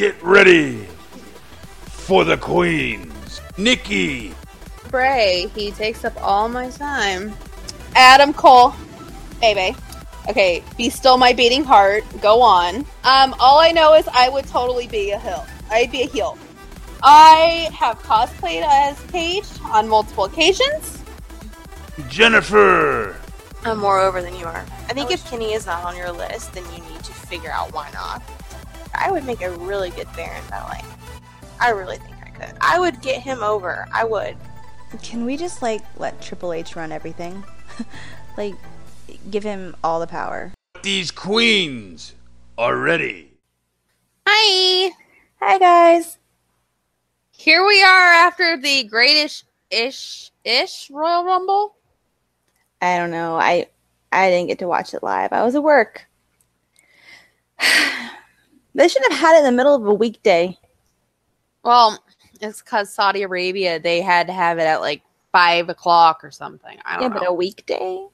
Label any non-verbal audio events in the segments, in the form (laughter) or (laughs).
Get ready for the queens. Nikki, Bray, he takes up all my time. Adam Cole, baby. Okay, be still my beating heart. Go on. Um, all I know is I would totally be a heel. I'd be a heel. I have cosplayed as Paige on multiple occasions. Jennifer, I'm more over than you are. I think if Kenny is not on your list, then you need to figure out why not. I would make a really good Baron Ballet. I really think I could. I would get him over. I would. Can we just like let Triple H run everything? (laughs) like, give him all the power. these queens are ready. Hi. Hi guys. Here we are after the greatest ish ish Royal Rumble. I don't know. I I didn't get to watch it live. I was at work. (sighs) (sighs) (sighs) they shouldn't have had it in the middle of a weekday. Well, it's because Saudi Arabia they had to have it at like five o'clock or something. I don't Yeah, know. but a weekday.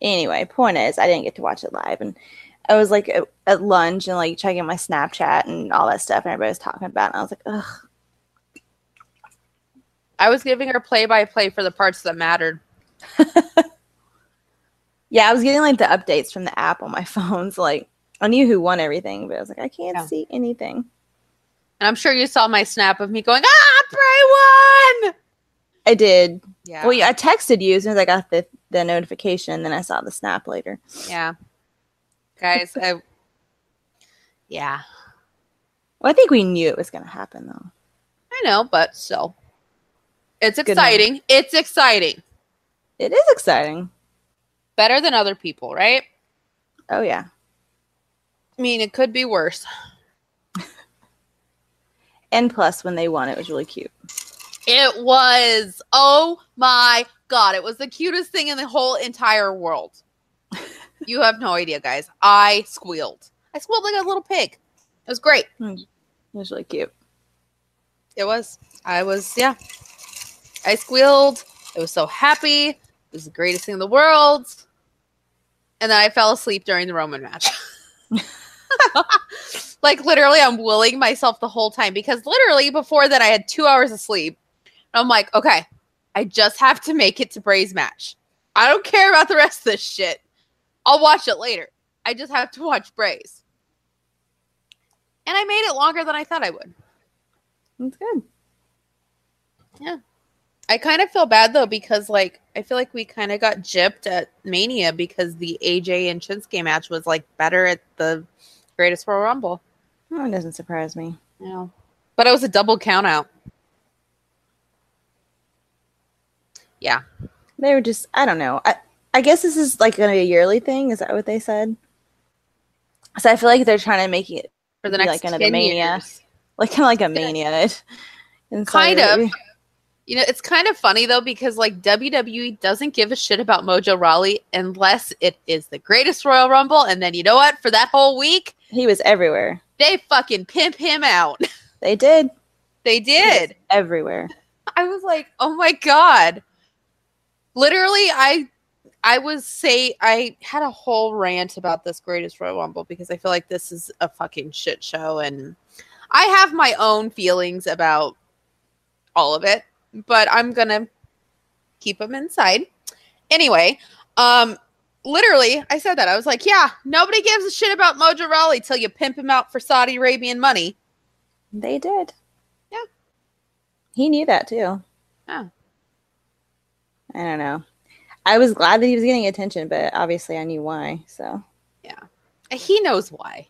Anyway, point is, I didn't get to watch it live, and I was like at, at lunch and like checking my Snapchat and all that stuff, and everybody was talking about. it, And I was like, ugh. I was giving her play by play for the parts that mattered. (laughs) Yeah, I was getting like the updates from the app on my (laughs) phone. So like, I knew who won everything, but I was like, I can't Yeah. see anything. And I'm sure you saw my snap of me going, ah, Bray won! I did. Yeah. Well, yeah, I texted you as soon as I got the the notification, and then I saw the snap later. Yeah. Guys, I, yeah. Well, I think we knew it was going to happen, though. I know, but still. It's exciting. It's exciting. It is exciting. Better than other people, right? Oh yeah, I mean, it could be worse. (laughs) and plus, when they won, it was really cute. It was, oh my god, it was the cutest thing in the whole entire world. (laughs) you have no idea, guys. I squealed. I squealed like a little pig. It was great. Hmm. It was really cute. It was. I was, yeah. I squealed. I was so happy. It was the greatest thing in the world. And then I fell asleep during the Roman match. (laughs) (laughs) like literally, I'm willing myself the whole time because literally before that I had two hours of sleep. I'm like, okay, I just have to make it to Bray's match. I don't care about the rest of this shit. I'll watch it later. I just have to watch Bray's. And I made it longer than I thought I would. That's good. Yeah. I kind of feel bad though because like I feel like we kind of got gypped at Mania because the AJ and Shinsuke match was like better at the Greatest Royal Rumble. Oh, it doesn't surprise me. Know, but it was a double count out. Yeah, They were just, I don't know. I, I guess this is like going to be a yearly thing. Is that what they said? So I feel like they're trying to make it for the next like another 10 Mania. years. like kind (laughs) of like a mania. (laughs) in Kind of. You know, it's kind of funny though because like WWE doesn't give a shit about Mojo Rawley unless it is the Greatest Royal Rumble, and then you know what? For that whole week, He was everywhere. they fucking pimp him out. (laughs) They did. they He did. everywhere. (laughs) I was like, oh my god. Literally, I I was say I had a whole rant about this greatest Royal Rumble because I feel like this is a fucking shit show and I have my own feelings about all of it, but I'm gonna keep them inside. Anyway, um literally I said that. I was like, yeah, nobody gives a shit about Mojo Rawley till you pimp him out for Saudi Arabian money. They did. Yeah. He knew that too. Oh. I don't know. I was glad that he was getting attention, but obviously I knew why. So. Yeah. He knows why.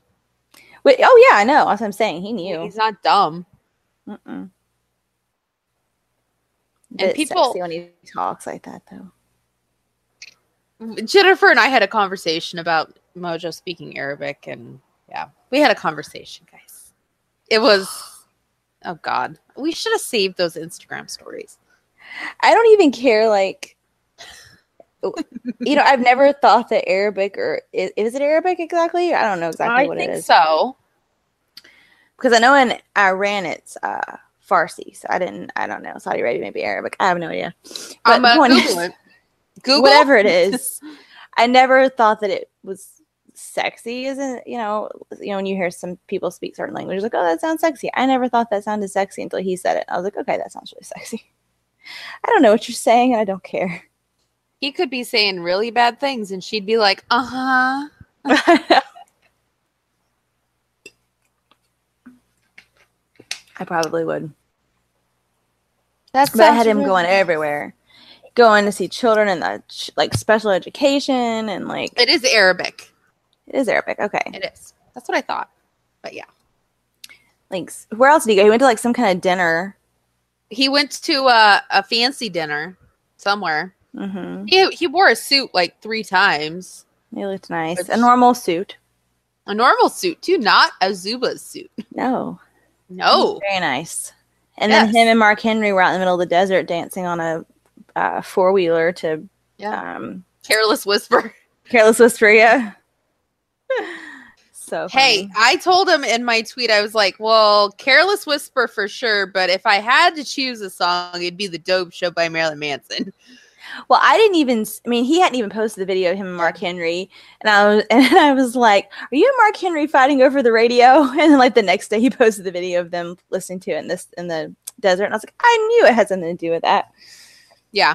Wait. Oh yeah, I know. That's what I'm saying. He knew. He's not dumb. Mm-mm. And people- when he talks like that, though. Jennifer and I had a conversation about Mojo speaking Arabic, and yeah, we had a conversation, guys. It was, (sighs) oh god, we should have saved those Instagram stories. I don't even care. Like, you know, I've never thought that Arabic or is, is it Arabic exactly? I don't know exactly I what it is so. because I know in Iran it's uh, Farsi, so I didn't. I don't know. Saudi Arabia maybe Arabic. I have no idea. But I'm gonna Google is- it. Google whatever it is. (laughs) I never thought that it was sexy isn't you know you know when you hear some people speak certain languages like oh that sounds sexy i never thought that sounded sexy until he said it i was like okay that sounds really sexy (laughs) i don't know what you're saying and i don't care He could be saying really bad things, and she'd be like, "Uh huh." (laughs) i probably would That's but i had him going everywhere going to see children in the ch- like special education and like It is Arabic. it is arabic okay It is. That's what I thought. But yeah, like where else did he go he went to like some kind of dinner he went to a, a fancy dinner somewhere. hmm He he wore a suit like three times. he looked nice Which- a normal suit A normal suit too, not a Zubaz suit. no No. Very nice. And Yes. then him and Mark Henry were out in the middle of the desert dancing on a uh, four wheeler to Yeah. um, Careless whisper. (laughs) Careless Whisper. Yeah. (laughs) so Hey. I told him in my tweet, I was like, well, Careless Whisper for sure, but if I had to choose a song, it'd be The Dope Show by Marilyn Manson. Well, I didn't even. I mean, he hadn't even posted the video of him and Mark Henry, and I was (laughs) and I was like, "Are you and Mark Henry fighting over the radio?" (laughs) And then like the next day, he posted the video of them listening to it in this in the desert, and I was like, "I knew it had something to do with that." Yeah.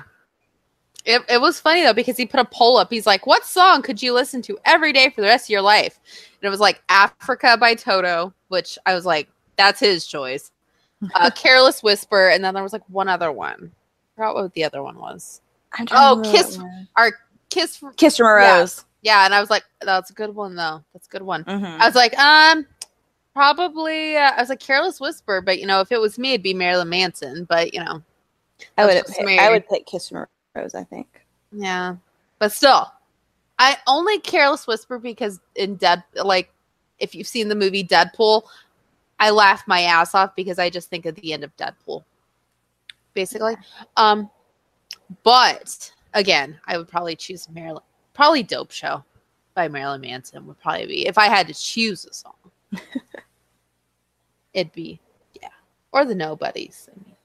It, it was funny though because he put a poll up. He's like, "What song could you listen to every day for the rest of your life?" And it was like "Africa" by Toto, which I was like, "That's his choice." (laughs) Uh, "Careless Whisper," and then there was like one other one. I forgot what the other one was. I'm trying to Oh, remember Kiss- Our "Kiss." For, Kiss from a Rose. yeah, and I was like, "That's a good one though. That's a good one." Mhm. I was like, um, probably. Uh, I was like, "Careless Whisper," but you know, if it was me, it'd be Marilyn Manson. But you know, I would. that's just me. I would pick Kiss from a Rose. I think. Yeah, but still, I only careless whisper because in Dead, like if you've seen the movie Deadpool, I laugh my ass off because I just think of the end of Deadpool, basically. Um, but again, I would probably choose Marilyn, probably Dope Show by Marilyn Manson would probably be if I had to choose a song. (laughs) It'd be yeah, or the Nobodies. I mean,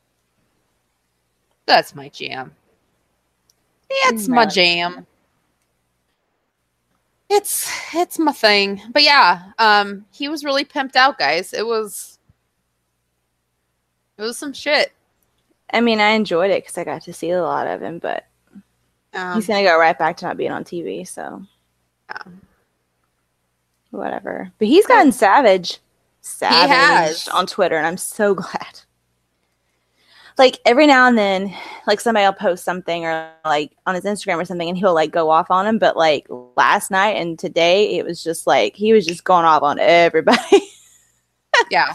that's my jam. It's my jam. It's it's my thing. But yeah, um he was really pimped out, guys. It was it was some shit. I mean, I enjoyed it because I got to see a lot of him, but Um, he's gonna go right back to not being on TV. So yeah. whatever. But he's gotten savage, savage on Twitter, and I'm so (laughs) glad. Like every now and then, like somebody will post something or like on his Instagram or something, and he'll like go off on him. But like last night and today, it was just like he was just going off on everybody. (laughs) yeah.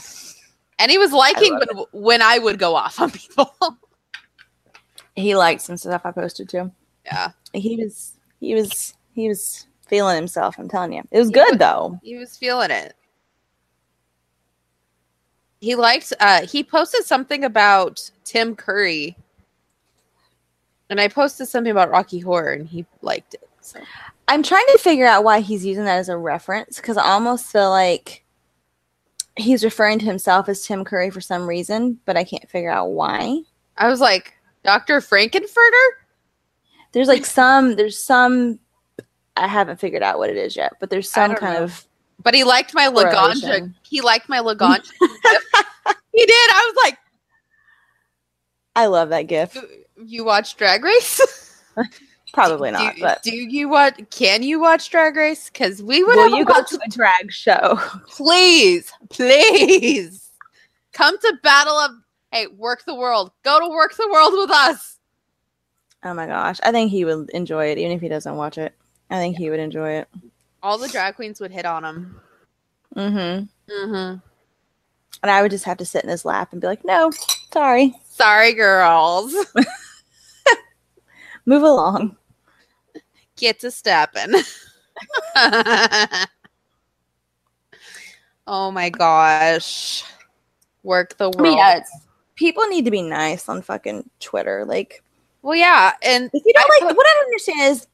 And he was liking when when I would go off on (laughs) people. he liked some stuff I posted to him. yeah. He was, he was, he was feeling himself. I'm telling you, it was He good was- though. He was feeling it. He liked uh he posted something about Tim Curry. And I posted something about Rocky Horror and he liked it. So I'm trying to figure out why he's using that as a reference because I almost feel like he's referring to himself as Tim Curry for some reason, but I can't figure out why. I was like, Dr. Frank-N-Furter? There's like some, there's some, I haven't figured out what it is yet, but there's some kind know. of, But he liked my Laganja. He liked my Laganja. (laughs) he did. I was like, I love that gif. you watch Drag Race? (laughs) Probably not, do, but do you watch? Can you watch Drag Race? Because we would. will you go to a drag show? (laughs) please, please come to Battle of. Hey, Werq the World. Go to Werq the World with us. Oh my gosh. I think he would enjoy it, even if he doesn't watch it. I think he would enjoy it. All the drag queens would hit on him. Mm-hmm. Mm-hmm. And I would just have to sit in his lap and be like, no, sorry, Sorry, girls. (laughs) move along. Get to stepping. (laughs) oh my gosh. Work the I world. mean, yeah, people need to be nice on fucking Twitter. Like, well, yeah, and if you don't I like, put- what I don't understand is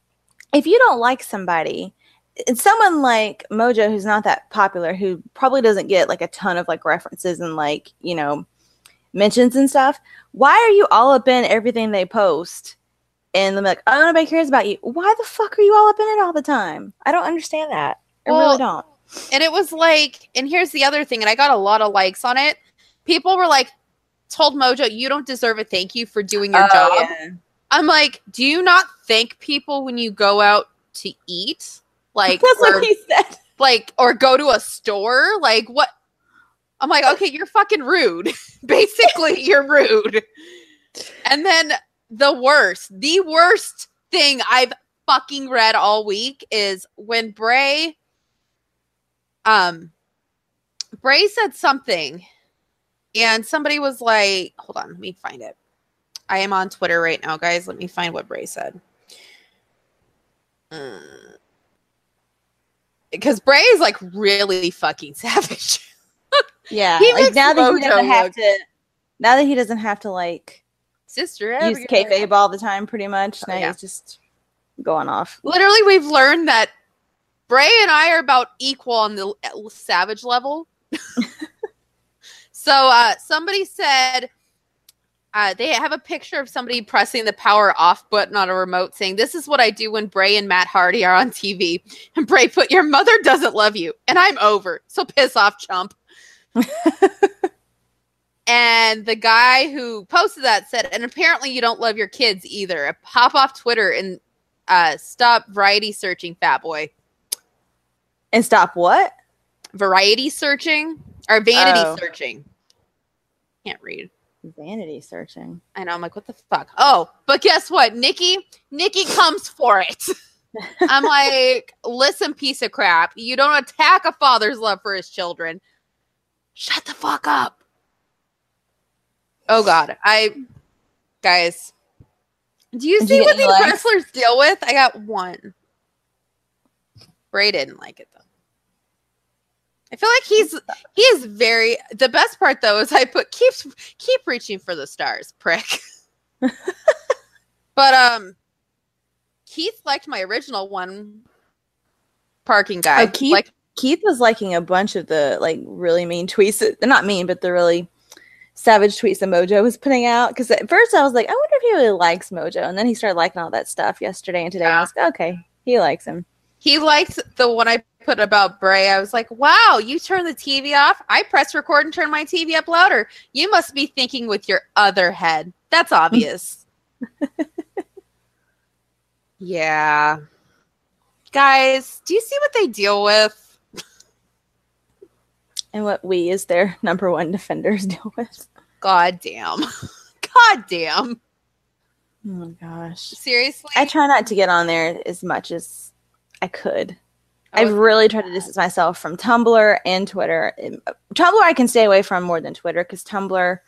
if you don't like somebody, it's someone like Mojo who's not that popular, who probably doesn't get like a ton of like references and like, you know, mentions and stuff. Why are you all up in everything they post? And they're like, oh, nobody cares about you. Why the fuck are you all up in it all the time? I don't understand that. I Well, really don't. And it was like, and here's the other thing, and I got a lot of likes on it. People were like, told Mojo, you don't deserve a thank you for doing your Oh, job. yeah. I'm like, do you not thank people when you go out to eat? Like, That's or, what he said. like, or go to a store? Like, what? I'm like, okay, you're fucking rude. (laughs) Basically, you're rude. And then the worst, the worst thing I've fucking read all week is when Bray, um, Bray said something, and somebody was like, hold on, let me find it. I am on Twitter right now, guys. Let me find what Bray said. Mm. Because Bray is like really fucking (laughs) savage. Yeah, He like now that he doesn't have to, now that he doesn't have to like Sister use Abigail. kayfabe all the time, pretty much. Oh, now yeah. he's just going off. Literally, we've learned that Bray and I are about equal on the savage level. (laughs) so uh, somebody said uh, they have a picture of somebody pressing the power off button on a remote saying, This is what I do when Bray and Matt Hardy are on TV. And Bray put, Your mother doesn't love you, and I'm over. So piss off, chump. (laughs) and the guy who posted that said, And apparently you don't love your kids either. Pop off Twitter and uh, stop variety searching, fat boy. And stop what? Variety searching or vanity Oh. searching. Can't read. Vanity searching. I know. I'm like, what the fuck? Oh, but guess what? Nikki, Nikki comes for it. (laughs) I'm like, listen, piece of crap. You don't attack a father's love for his children. Shut the fuck up. Oh God, I guys, do you Did see you what these likes? wrestlers deal with? I got one. Bray didn't like it though. I feel like he's he is very. The best part though is I put keep keep reaching for the stars, prick. (laughs) but um, Keith liked my original one. Parking guy. Oh, Keith? Like Keith was liking a bunch of the like really mean tweets. They're not mean, but the really savage tweets that Mojo was putting out. Because at first I was like, I wonder if he really likes Mojo, and then he started liking all that stuff yesterday and today. And I was like, okay, he likes him. he liked the one I put about Bray. I was like, wow, you turn the TV off. I press record and turn my TV up louder. You must be thinking with your other head. That's obvious. (laughs) yeah. Guys, do you see what they deal with? And what we as their (laughs) number one defenders (laughs) deal with. God damn. (laughs) God damn. Oh my gosh. Seriously? I try not to get on there as much as I could. Oh, I've really tried to distance myself from Tumblr and Twitter. Um, Tumblr I can stay away from more than Twitter because Tumblr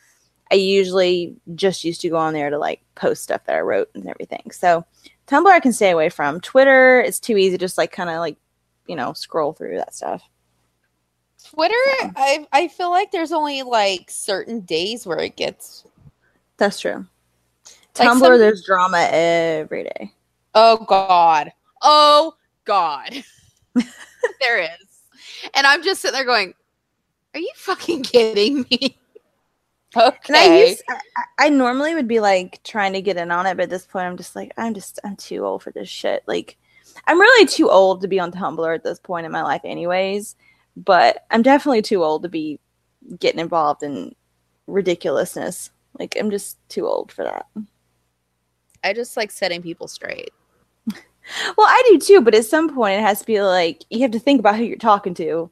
I usually just used to go on there to like post stuff that I wrote and everything. So Tumblr I can stay away from. Twitter it's too easy to just like kind of like you know scroll through that stuff. Twitter, I I feel like there's only like certain days where it gets That's true. Like Tumblr some- there's drama every day. Oh God. Oh God. (laughs) there is. And I'm just sitting there going, Are you fucking kidding me? Okay. And I used I, I- I normally would be like trying to get in on it, but at this point I'm just like I'm just I'm too old for this shit. Like I'm really too old to be on Tumblr at this point in my life anyways, but I'm definitely too old to be getting involved in ridiculousness. Like I'm just too old for that. I just like setting people straight. (laughs) Well, I do too, but at some point it has to be like you have to think about who you're talking to.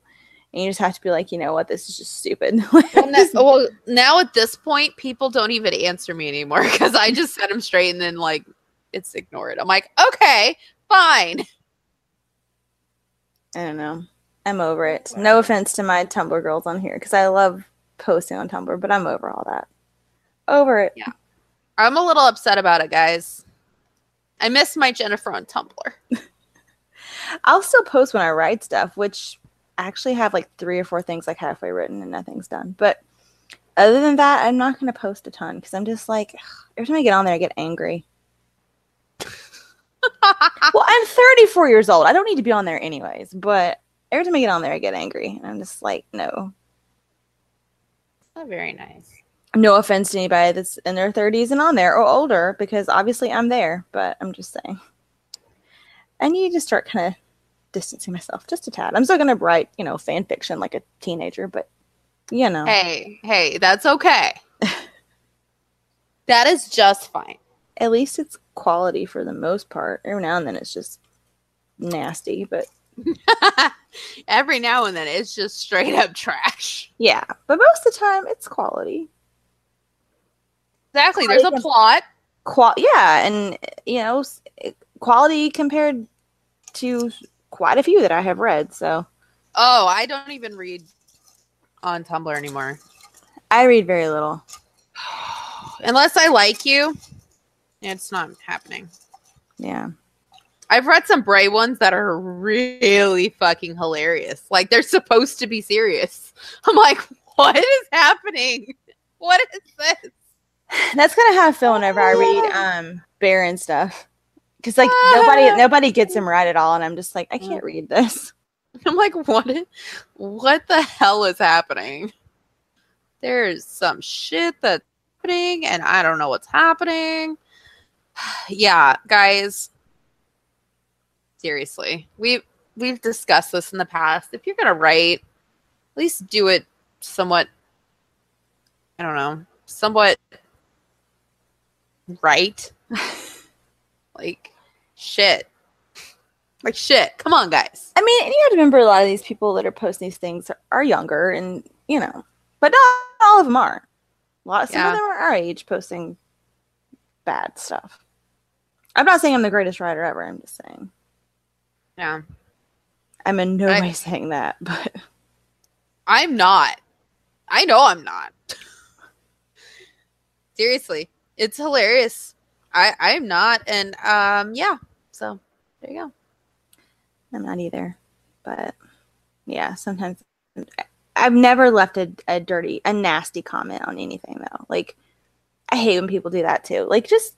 And you just have to be like, you know what, this is just stupid. (laughs) Well, na- well, now at this point, people don't even answer me anymore (laughs) because I just set them straight and then like it's ignored. I'm like, okay, fine. I don't know. I'm over it. No offense to my Tumblr girls on here because I love posting on Tumblr, but I'm over all that. Over it. Yeah. I'm a little upset about it, guys. I miss my Jennifer on Tumblr. (laughs) I'll still post when I write stuff, which I actually have like three or four things like halfway written and nothing's done. But other than that, I'm not going to post a ton because I'm just like, every time I get on there, I get angry. (laughs) well, I'm 34 years old. I don't need to be on there anyways, but every time I get on there, I get angry. And I'm just like, no. It's not very nice. No offense to anybody that's in their 30s and on there or older, because obviously I'm there, but I'm just saying. I need to start kind of distancing myself just a tad. I'm still gonna write, you know, fan fiction like a teenager, but you know, Hey, hey, that's okay. (laughs) that is just fine. at least it's quality for the most part. Every now and then it's just nasty, but (laughs) (laughs) Every now and then it's just straight up trash. yeah. But most of the time it's quality. Exactly. There's a Quality. plot. Qual yeah, and you know, quality compared to quite a few that I have read. So Oh, I don't even read on Tumblr anymore. I read very little. (sighs) Unless I like you, it's not happening. Yeah. I've read some Bray ones that are really fucking hilarious. Like they're supposed to be serious. (laughs) I'm like, what is happening? (laughs) What is this? That's kind of how I feel whenever I read um Baron stuff. Cause like nobody nobody gets him right at all, and I'm just like, I can't read this. (laughs) I'm like, what? Is, what the hell is happening? There's some shit that's happening, and I don't know what's happening. (sighs) yeah, guys. Seriously, we we've discussed this in the past. If you're gonna write, at least do it somewhat. I don't know, somewhat right. (laughs) like shit. Like shit. Come on, guys. I mean, and you have to remember a lot of these people that are posting these things are, are younger, and you know, but not all of them are. A lot, some Yeah. of them are our age posting bad stuff. I'm not saying I'm the greatest writer ever. I'm just saying Yeah. I'm in no I- way saying that, but (laughs) I'm not. I know I'm not. (laughs) Seriously, it's hilarious. I I'm not, and um, yeah. So there you go. I'm not either. But yeah, sometimes I've never left a, a dirty, a nasty comment on anything though. Like I hate when people do that too. Like just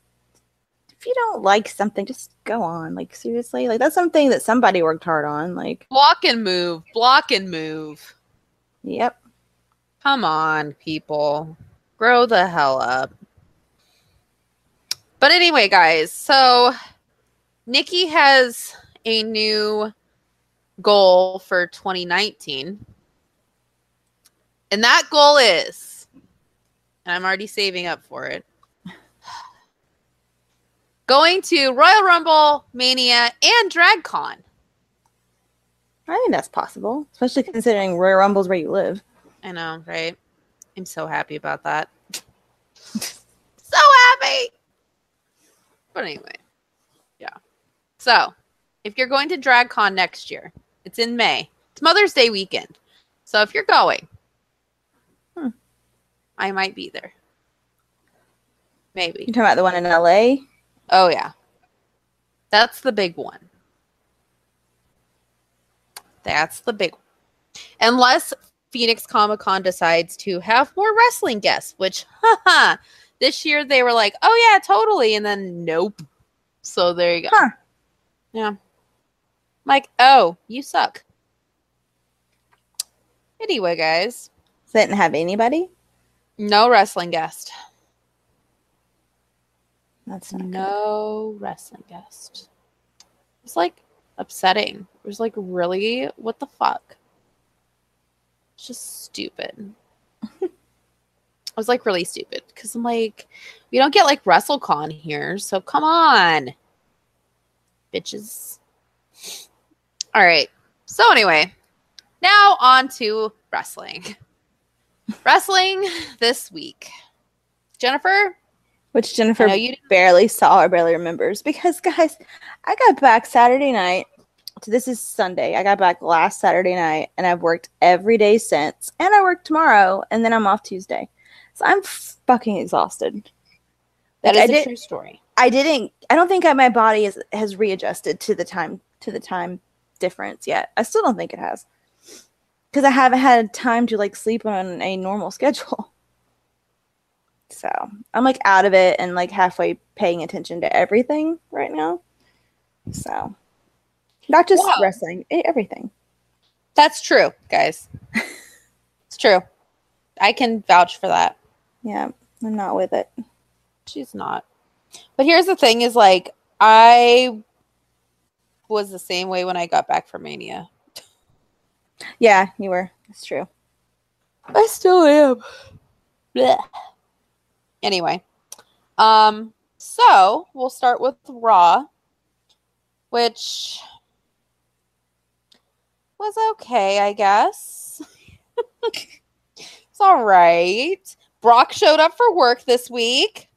if you don't like something, just go on. Like seriously, like that's something that somebody worked hard on. Like, Block and move. Block and move. yep. Come on, people. Grow the hell up. But anyway, guys, so Nikki has a new goal for 2019. And that goal is, and I'm already saving up for it, going to Royal Rumble, Mania, and DragCon. I think that's possible, especially considering Royal Rumble's where you live. I know, right? I'm so happy about that. (laughs) so happy. But anyway, yeah. So, if you're going to DragCon next year, it's in May. It's Mother's Day weekend. So if you're going, Hmm. I might be there. Maybe. You talking about the one in LA? Oh yeah. That's the big one. That's the big one. Unless Phoenix Comic Con decides to have more wrestling guests, which (laughs) haha, this year they were like, "Oh yeah, totally," and then nope. So there you go. Huh. Yeah. Like, oh, you suck. Anyway, guys, didn't have anybody? no wrestling guest. That's not good. No wrestling guest. It's like upsetting. It was like, really? What the fuck? It's just stupid. (laughs) I was like really stupid because I'm like, we don't get like WrestleCon here, so come on, bitches. All right. So anyway, now on to wrestling. (laughs) wrestling this week. Jennifer, Which Jennifer you barely saw or barely remembers. Because guys i got back saturday night. So this is sunday. I got back last saturday night and i've worked every day since. And i work tomorrow and then i'm off tuesday. So i'm fucking exhausted. That Like, is I a did- true story. i didn't i don't think I, my body is, has readjusted to the time to the time difference yet. I still don't think it has. Because i haven't had time to like sleep on a normal (laughs) schedule so i'm like out of it and like halfway paying attention to everything right now so not just Wow. wrestling everything That's true, guys. (laughs) it's true. I can vouch for that. yeah i'm not with it She's not. But here's the thing is like I was the same way when I got back from Mania. Yeah, you were. That's true. I still am. Blech. Anyway, um, so we'll start with Raw, which was okay, I guess. (laughs) it's all right. Brock showed up for work this week.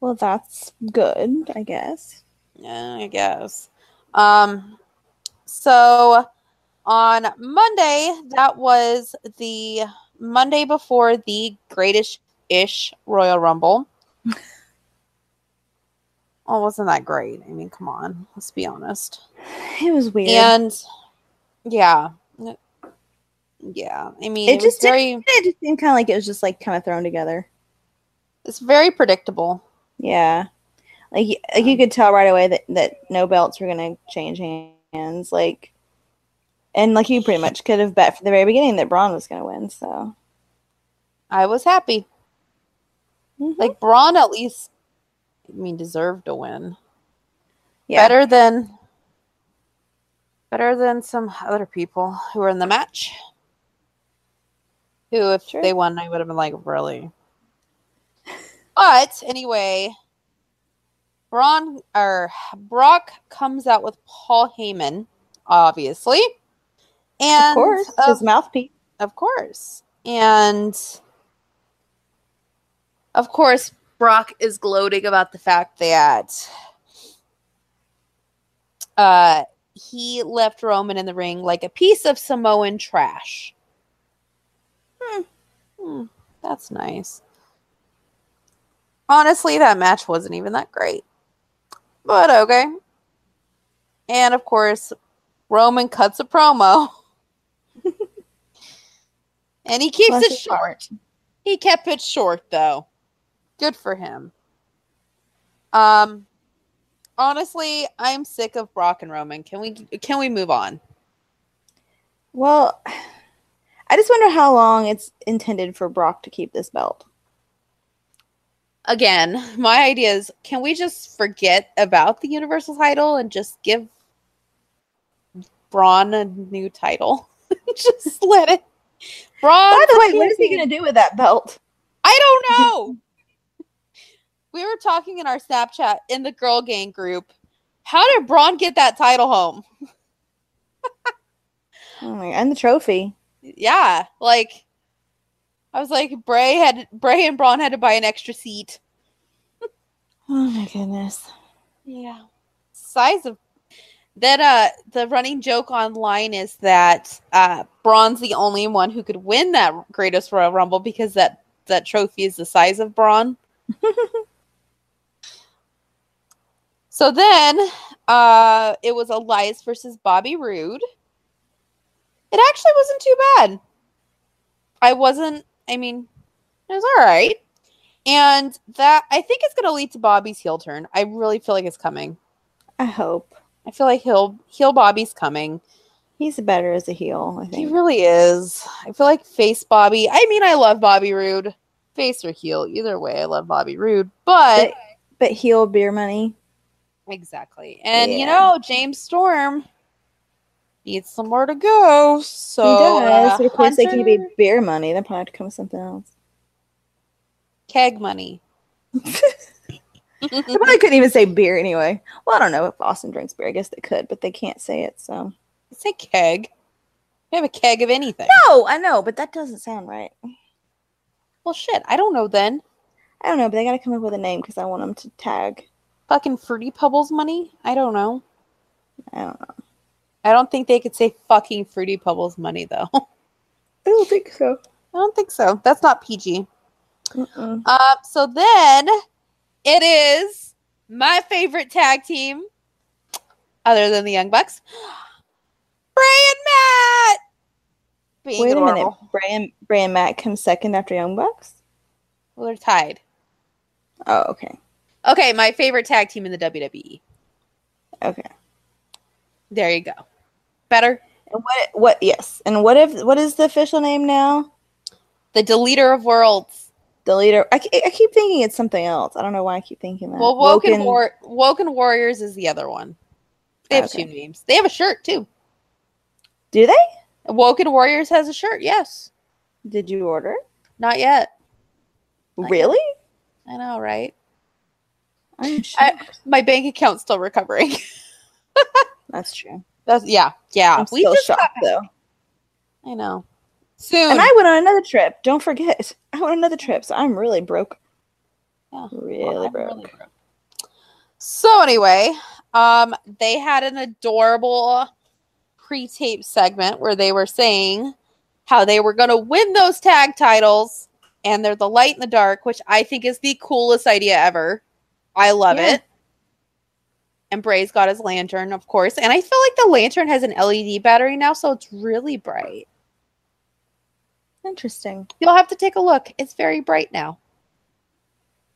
Well, that's good, I guess. Yeah, I guess. Um, so on Monday, that was the Monday before the greatest ish Royal Rumble. (laughs) oh, wasn't that great? I mean, come on, let's be honest. It was weird. And yeah, yeah. I mean, it it, just very, it just seemed kind of like it was just like kind of thrown together. it's very predictable. Yeah, like like you could tell right away that that no belts were gonna change hands. Like, and like you pretty much could have bet from the very beginning that Braun was gonna win. So I was happy. Mhm. Like Braun, at least, I mean, deserved to win. yeah, better than better than some other people who were in the match. Who, if True. they won, I would have been like, really. (laughs) But anyway, Braun or Brock comes out with Paul Heyman, obviously, and of course, of, his mouthpiece. of course, and of course, Brock is gloating about the fact that uh, he left Roman in the ring like a piece of Samoan trash. Hmm. Hmm, that's nice. Honestly, that match wasn't even that great. But okay. And of course, Roman cuts a promo. (laughs) and he keeps Bless it short. He kept it short though. Good for him. Um honestly, I'm sick of Brock and Roman. Can we can we move on? Well, I just wonder how long it's intended for Brock to keep this belt. Again, my idea is can we just forget about the Universal title and just give Braun a new title? (laughs) just let it Braun By the way, what is he gonna do with that belt? I don't know. We were talking in our Snapchat in the girl gang group. How did Braun get that title home? (laughs) Oh my, and the trophy. Yeah, like I was like Bray had Bray and Braun had to buy an extra seat. (laughs) Oh my goodness. Yeah. Size of that uh the running joke online is that uh Braun's the only one who could win that greatest Royal Rumble because that that trophy is the size of Braun. (laughs) so then uh it was Elias versus Bobby Roode. It actually wasn't too bad. I wasn't I mean it was all right. And that I think it's going to lead to Bobby's heel turn. I really feel like it's coming. I hope I feel like heel heel Bobby's coming. he's better as a heel. I He really is. I feel like face Bobby. I mean, I love Bobby Roode. Face or heel, either way, I love Bobby Roode. But But, but heel beer money. Exactly, and you know, James Storm needs somewhere to go. So he does. uh, of course, they can be beer money. They'll probably have to come with something else. keg money. (laughs) They probably couldn't even say beer anyway. Well, I don't know if Austin drinks beer. I guess they could, but they can't say it. So Say keg. We have a keg of anything. no, I know, but that doesn't sound right. Well, shit. I don't know. Then I don't know, but they got to come up with a name because I want them to tag. Fucking fruity pebbles money. I don't know. I don't know. I don't think they could say fucking fruity pebbles money though. (laughs) I don't think so. I don't think so. That's not PG. Mm-mm. Uh, so then it is my favorite tag team, other than the Young Bucks, (gasps) Bray and Matt. Being Wait a minute. adorable. Bray and, Bray and Matt come second after Young Bucks. Well, they're tied. Oh, okay, Okay, my favorite tag team in the WWE. okay. There you go. Better. And what? What? Yes. And what if? What is the official name now? The deleter of worlds. The leader. I, I keep thinking it's something else. I don't know why I keep thinking that. Well, Woken, War- Woken Warriors is the other one. They have Okay. two names. They have a shirt too. Do they? Woken Warriors has a shirt. Yes. Did you order? Not yet. Not yet. Really? I know, right? I- My bank account's still recovering. (laughs) That's true. That's yeah, yeah. I'm we still shocked though. I know. Soon. And I went on another trip. Don't forget, I went on another trip, so I'm really broke. Yeah. Really Well, broke. really broke. So anyway, um, they had an adorable pre-tape segment where they were saying how they were going to win those tag titles, and they're the light in the dark, which I think is the coolest idea ever. I love Yeah. it. And Bray's got his lantern, of course, and I feel like the lantern has an LED battery now, so it's really bright. Interesting. You'll have to take a look. It's very bright now.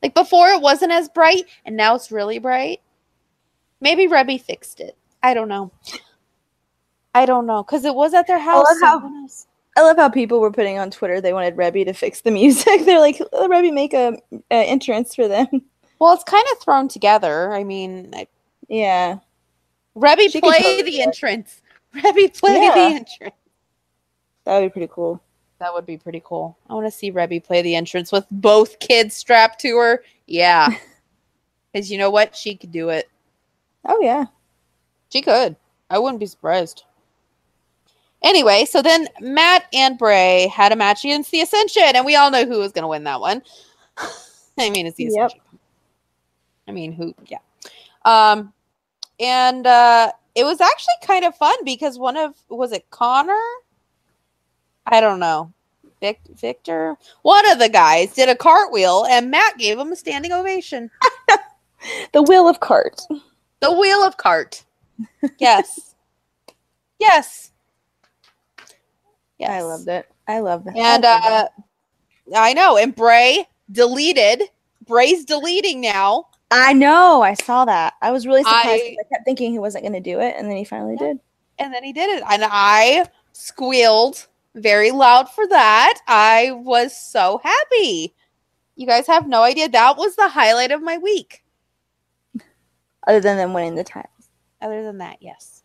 Like before, it wasn't as bright, and now it's really bright. Maybe Reby fixed it. I don't know. I don't know because it was at their house. love how- I love how people were putting on Twitter they wanted Reby to fix the (laughs) music. They're like, "Let Reby make a, a entrance for them. Well, it's kind of thrown together. I mean, I, Yeah, Reby She play totally the it. entrance. (laughs) Reby play Yeah. the entrance. that would be pretty cool. That would be pretty cool. I want to see Reby play the entrance with both kids strapped to her. Yeah, (laughs) because you know what, she could do it. Oh yeah. She could. I wouldn't be surprised. Anyway, so then Matt and Bray had a match against the Ascension, and we all know who was going to win that one. (laughs) I mean, it's the Yep. Ascension. I mean, who? Yeah. Um, and uh, it was actually kind of fun because one of was it Connor? I don't know. Vic, Victor, one of the guys did a cartwheel, and Matt gave him a standing ovation. (laughs) The wheel of cart. The wheel of cart. (laughs) Yes. yes. Yes. I loved it. I love that. And I uh I know. And Bray deleted. Bray's deleting now. I know. I saw that. I was really surprised. I- I, kept thinking he wasn't going to do it, and then he finally Yeah. did. And then he did it. And I squealed very loud for that. I was so happy. You guys have no idea. That was the highlight of my week. (laughs) Other than them winning the title. Other than that, yes.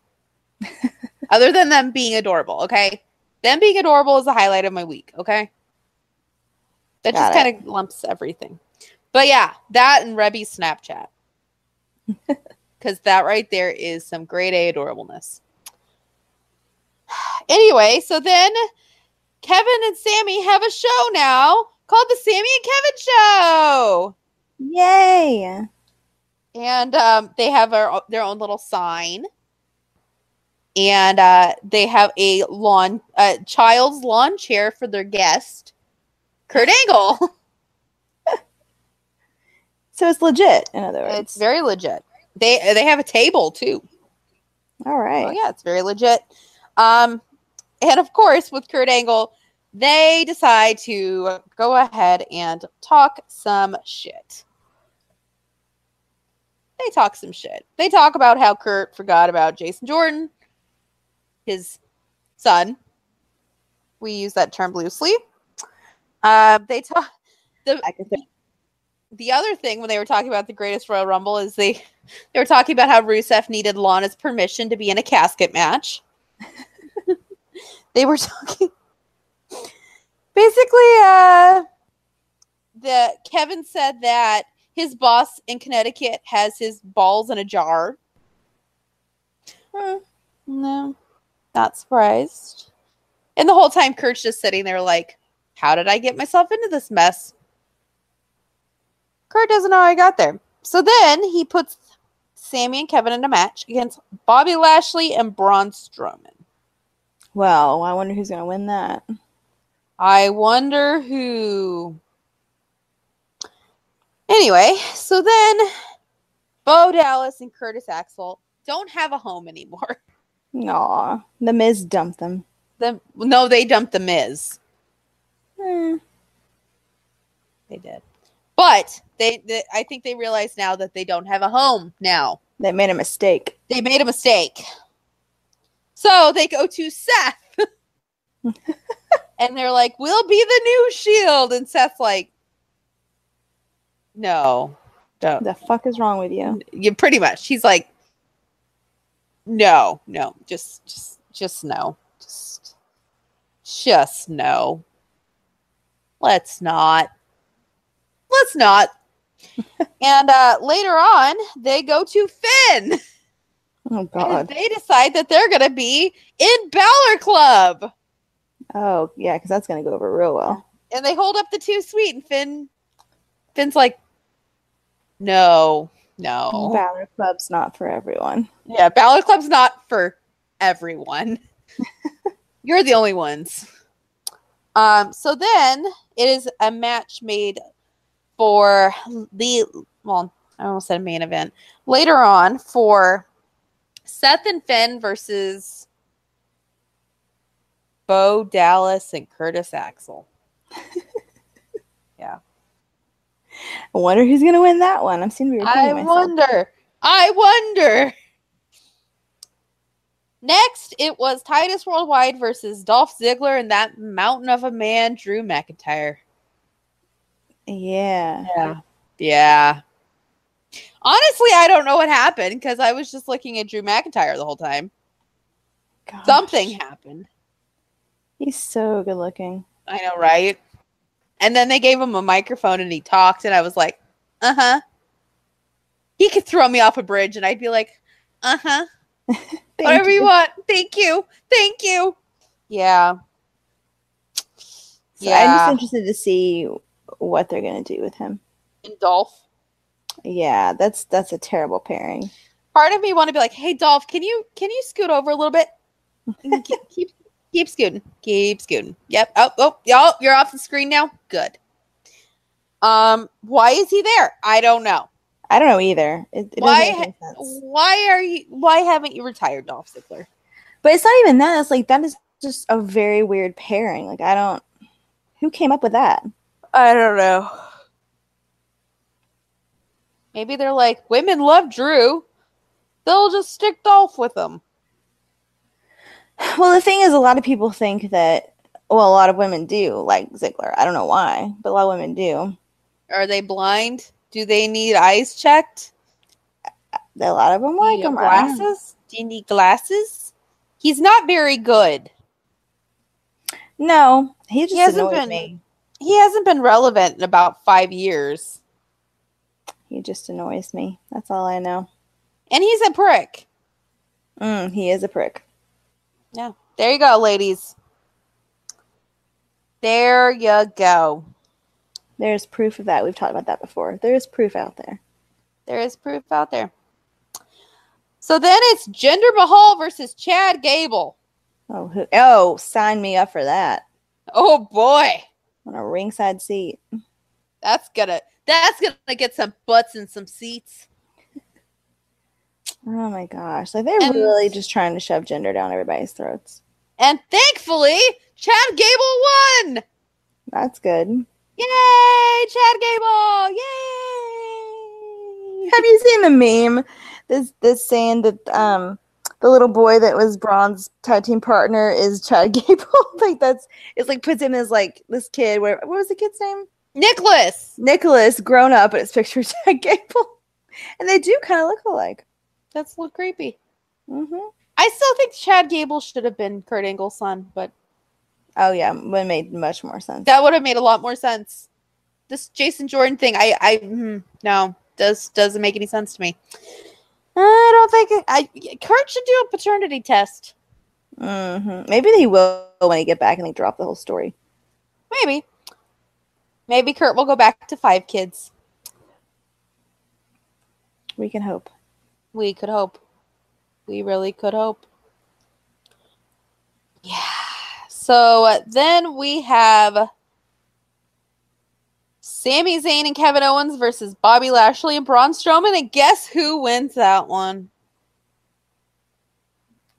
(laughs) Other than them being adorable, okay? Them being adorable is the highlight of my week, okay? That just Got it. kind of lumps everything. But yeah, that and Reby's Snapchat. (laughs) Because that right there is some grade A adorableness. (sighs) Anyway, so then Kevin and Sammy have a show now called the Sammy and Kevin Show. Yay! and um, they have a, their own little sign and uh, they have a lawn a child's lawn chair for their guest kurt angle (laughs) So it's legit. In other words, it's very legit they they have a table too all right. oh yeah it's very legit um and of course with kurt angle they decide to go ahead and talk some shit they talk some shit. They talk about how Kurt forgot about Jason Jordan, his son. We use that term loosely. Uh, they talk. The I can say- the other thing when they were talking about the greatest Royal Rumble is they they were talking about how Rusev needed Lana's permission to be in a casket match. (laughs) they were talking basically. Uh, the Kevin said that his boss in Connecticut has his balls in a jar. Hmm, no, not surprised. And the whole time, Kurt's just sitting there like, how did I get myself into this mess? Kurt doesn't know how I got there. So then he puts Sammy and Kevin in a match against Bobby Lashley and Braun Strowman. Well, I wonder who's going to win that. I wonder who. Anyway, so then Bo Dallas and Curtis Axel don't have a home anymore. (laughs) Aw, the Miz dumped them. The, no, they dumped the Miz. Hmm. They did, but they, they. I think they realize now that they don't have a home now. They made a mistake. They made a mistake, so they go to Seth, (laughs) and they're like, "We'll be the new Shield," and Seth's like, "No, don't." The fuck is wrong with you? you pretty much he's like No, no, just just just no. Just just no. Let's not. Let's not. (laughs) and uh later on, they go to Finn. Oh And God. they decide that they're gonna be in Balor Club. Oh yeah, because that's gonna go over real well. And they hold up the Too Sweet and Finn Finn's like, No, no. Balor Club's not for everyone. Yeah, Balor Club's not for everyone. (laughs) You're the only ones. Um, so then it is a match made for the well, I almost said main event. Later on for Seth and Finn versus Bo Dallas and Curtis Axel. (laughs) Yeah. I wonder who's gonna win that one. I'm seeing to be I myself. wonder. I wonder. Next, it was Titus Worldwide versus Dolph Ziggler and that mountain of a man, Drew McIntyre. Yeah. Yeah. Yeah. Honestly, I don't know what happened because I was just looking at Drew McIntyre the whole time. Gosh. Something happened. He's so good looking. I know, right? And then they gave him a microphone and he talked, and I was like, uh huh. He could throw me off a bridge, and I'd be like, (laughs) uh huh. Whatever you want. Thank you. Thank you. Yeah. So yeah. I'm just interested to see what they're gonna do with him. and Dolph. Yeah, that's that's a terrible pairing. Part of me want to be like, hey Dolph, can you can you scoot over a little bit? (laughs) keep, keep keep scooting. Keep scooting. Yep. Oh, oh, y'all, you're off the screen now. Good. Um, why is he there? I don't know. I don't know either. It, it Why doesn't make any sense. Why are you why haven't you retired, Dolph Ziggler? But it's not even that. It's like that is just a very weird pairing. Like I don't. Who came up with that? I don't know. Maybe they're like, women love Drew. They'll just stick Dolph with them. Well, the thing is, a lot of people think that. Well, a lot of women do like Ziggler. I don't know why, but a lot of women do. Are they blind? Do they need eyes checked? A lot of them like him. glasses? Do you need glasses? He's not very good. No, he just He hasn't been- me. He hasn't been relevant in about five years. He just annoys me. That's all I know. And he's a prick. Mm, he is a prick. Yeah. There you go, ladies. There you go. There's proof of that. We've talked about that before. There is proof out there. There is proof out there. So then it's Jinder Mahal versus Chad Gable. Oh, who, oh, sign me up for that Oh boy. On a ringside seat. That's gonna that's gonna get some butts and some seats. Oh my gosh, like they're And- really just trying to shove Jinder down everybody's throats. And thankfully, Chad Gable won. That's good. Yay, Chad Gable! Yay! Have you seen the meme? This this saying that um the little boy that was Braun's tag team partner is Chad (laughs) Gable. like that's it's like puts him as like this kid. Where what was the kid's name? Nicholas. Nicholas, grown up, but it's picture (laughs) Chad Gable, and they do kind of look alike. That's a little creepy. hmm I still think Chad Gable should have been Kurt Angle's son, but Oh yeah, would made much more sense. that would have made a lot more sense. This Jason Jordan thing, I, I, hmm, no, does doesn't make any sense to me. I don't think it, I Kurt should do a paternity test. hmm Maybe they will when they get back and they drop the whole story. Maybe, maybe Kurt will go back to five kids. We can hope. We could hope. We really could hope. Yeah. So uh, then we have Sami Zayn and Kevin Owens versus Bobby Lashley and Braun Strowman. And guess who wins that one?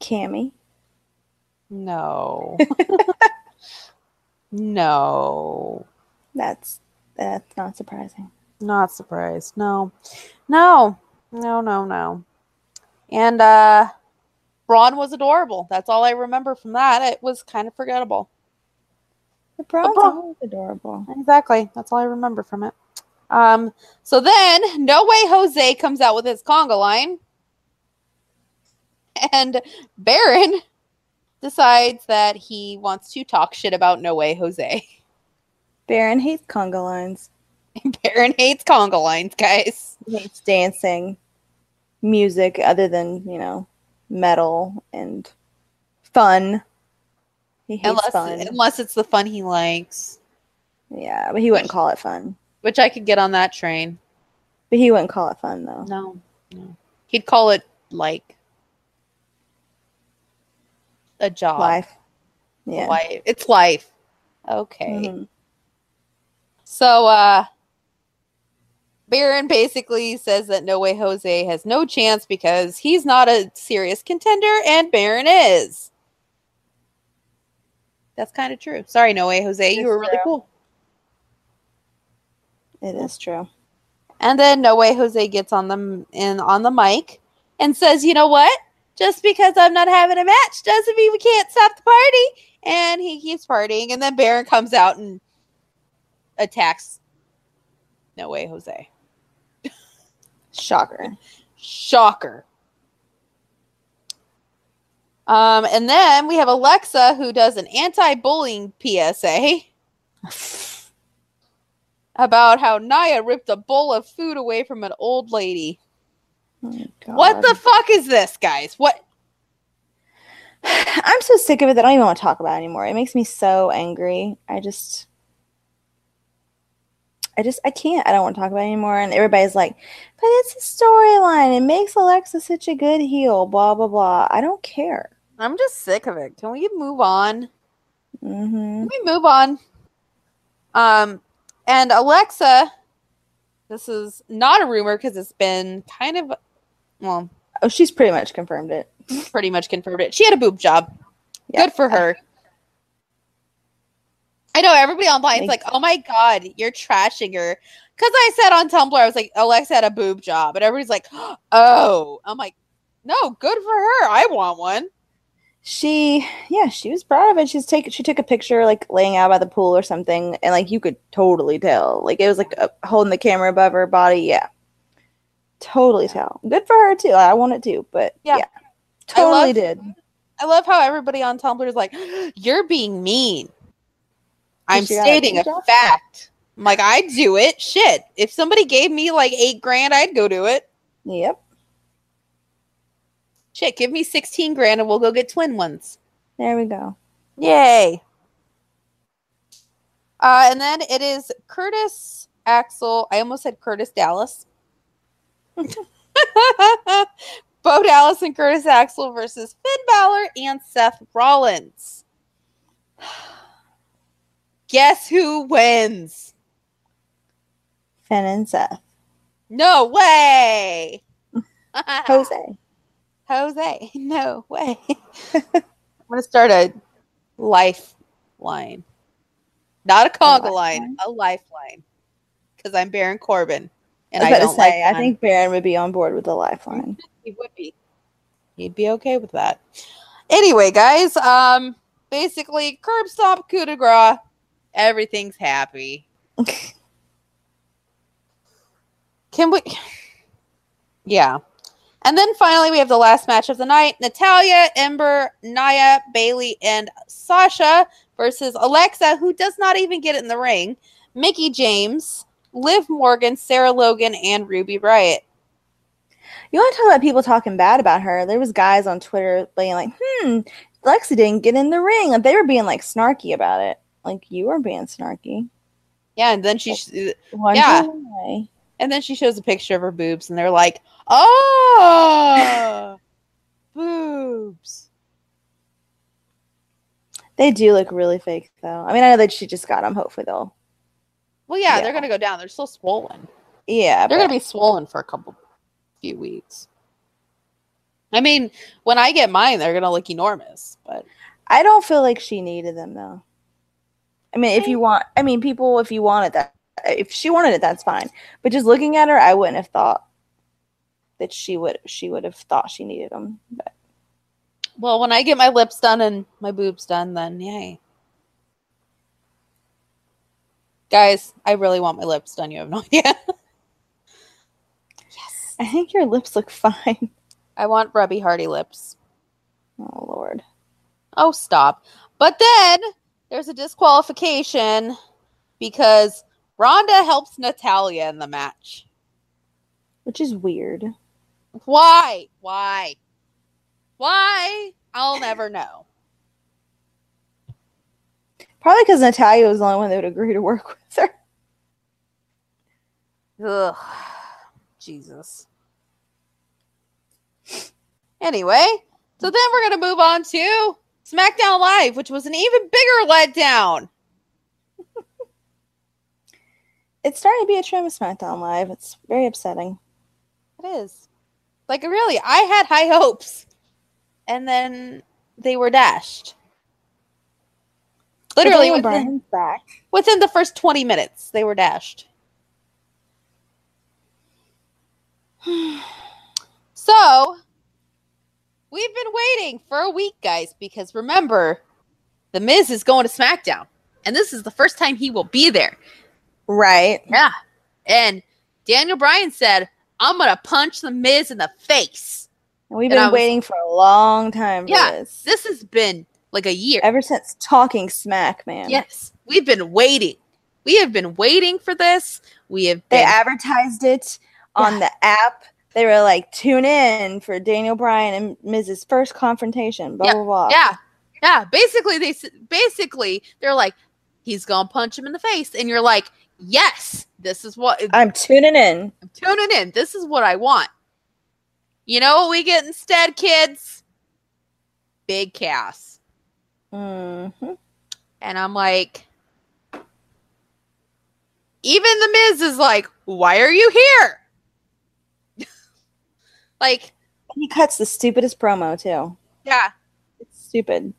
Cammy. No. (laughs) no. That's that's not surprising. Not surprised. No. No. No, no, no. And uh Braun was adorable. That's all I remember from that. It was kind of forgettable. The Braun. always adorable. Exactly. That's all I remember from it. Um, so then No Way Jose comes out with his conga line. and Baron (laughs) decides that he wants to talk shit about No Way Jose. Baron hates conga lines. (laughs) Baron hates conga lines, guys. He hates dancing, music other than you know metal and fun. He hates Unless, fun. unless it's the fun he likes, yeah, but he wouldn't call it fun. which I could get on that train. But he wouldn't call it fun though. No, no. He'd call it like a job. Life. Yeah. Life. It's life. Okay. Mhm. So uh Baron basically says that No Way Jose has no chance because he's not a serious contender and Baron is. That's kind of true. Sorry, No Way Jose. You It's were really cool. It is true. And then No Way Jose gets on the in on the mic and says, "You know what? Just because I'm not having a match doesn't mean we can't stop the party." And he keeps partying, and then Baron comes out and attacks No Way Jose. Shocker. Shocker. Um, and then we have Alexa who does an anti-bullying PSA about how Nia ripped a bowl of food away from an old lady. Oh What the fuck is this, guys? What? (sighs) I'm so sick of it that I don't even want to talk about it anymore. It makes me so angry. I just I just I can't. I don't want to talk about it anymore. And everybody's like, but it's a storyline. It makes Alexa such a good heel, blah blah blah. I don't care. I'm just sick of it. Can we move on? hmm Can we move on? Um, and Alexa, this is not a rumor because it's been kind of, well, Oh, she's pretty much confirmed it. (laughs) pretty much confirmed it. She had a boob job. Yeah. Good for her. I know everybody online is like, "Oh my god, you're trashing her." Because I said on Tumblr, I was like, "Alexa had a boob job," and everybody's like, (gasps) "Oh," I'm like, "No, good for her. I want one." She yeah, she was proud of it. She's take she took a picture like laying out by the pool or something, and like you could totally tell. Like it was like uh, holding the camera above her body. Yeah, totally tell. Good for her too. I want it too, but Yeah. yeah, I totally love- did. I love how everybody on Tumblr is like, (gasps) "You're being mean." I'm she got a stating a job? fact. I'm like, I'd do it. Shit. If somebody gave me like eight grand, I'd go do it. Yep. Shit, give me 16 grand and we'll go get twin ones. There we go. Yay. Uh, and then it is Curtis Axel. I almost said Curtis Dallas. (laughs) Bo Dallas and Curtis Axel versus Finn Balor and Seth Rollins. (sighs) Guess who wins? Finn and Seth. No way. (laughs) Jose. Jose. (laughs) No way. I'm going to start a lifeline. Not a conga line, lifeline? a lifeline. Because I'm Baron Corbin. And I I, was about don't to say, like I think Baron would be on board with the lifeline. (laughs) he would be. He'd be okay with that. Anyway, guys, um, basically, curb stop, coup de grace. Everything's happy. (laughs) Can we? Yeah. And then finally, we have the last match of the night Natalya, Ember, Nia, Bayley, and Sasha versus Alexa, who does not even get in the ring, Mickie James, Liv Morgan, Sarah Logan, and Ruby Riott. You want to talk about people talking bad about her? There was guys on Twitter being like, "Hmm, Lexi didn't get in the ring." Like they were being like snarky about it. Like you were being snarky. Yeah, and then she sh- Yeah. and then she shows a picture of her boobs, and they're like, "Oh, boobs." They do look really fake, though. I mean, I know that she just got them. Hopefully, they'll. Well, yeah, Yeah. they're gonna go down. They're still swollen. Yeah, They're but- gonna be swollen for a couple, few weeks. I mean, when I get mine, they're gonna look enormous. But I don't feel like she needed them though. I mean, if mm. you want, I mean, people, if you wanted that, if she wanted it, that's fine. But just looking at her, I wouldn't have thought that she would. She would have thought she needed them. But well, when I get my lips done and my boobs done, then yay. Guys, I really want my lips done. You have no (laughs) idea. yes. I think your lips look fine. I want Reby Hardy lips. Oh Lord. Oh, stop. But then there's a disqualification because Ronda helps Natalya in the match. Which is weird. Why? Why? Why? I'll never know. Probably because Natalya was the only one that would agree to work with her. Ugh. Jesus. Anyway, so then we're going to move on to SmackDown Live, which was an even bigger letdown. It's starting to be a trend with SmackDown Live. It's very upsetting. It is. Like, really, I had high hopes. And then they were dashed. Literally, within, within the first 20 minutes, they were dashed. (sighs) So, we've been waiting for a week, guys, because remember, The Miz is going to SmackDown. And this is the first time he will be there. Right. Yeah. And Daniel Bryan said, I'm going to punch The Miz in the face. And we've And been was- waiting for a long time for Yeah, this. This has been like a year. Ever since Talking Smack, man. Yes. We've been waiting. We have been waiting for this. We have They advertised it on the app. They were like, tune in for Daniel Bryan and Miz's first confrontation, blah, Yeah, blah, blah. yeah. Yeah. Basically, they basically they're like, he's gonna punch him in the face. And you're like, yes, this is what I'm tuning in. I'm tuning in. This is what I want. You know what we get instead, kids? Big Cass. hmm And I'm like, even the Miz is like, why are you here? (laughs) like, He cuts the stupidest promo, too. yeah, It's stupid.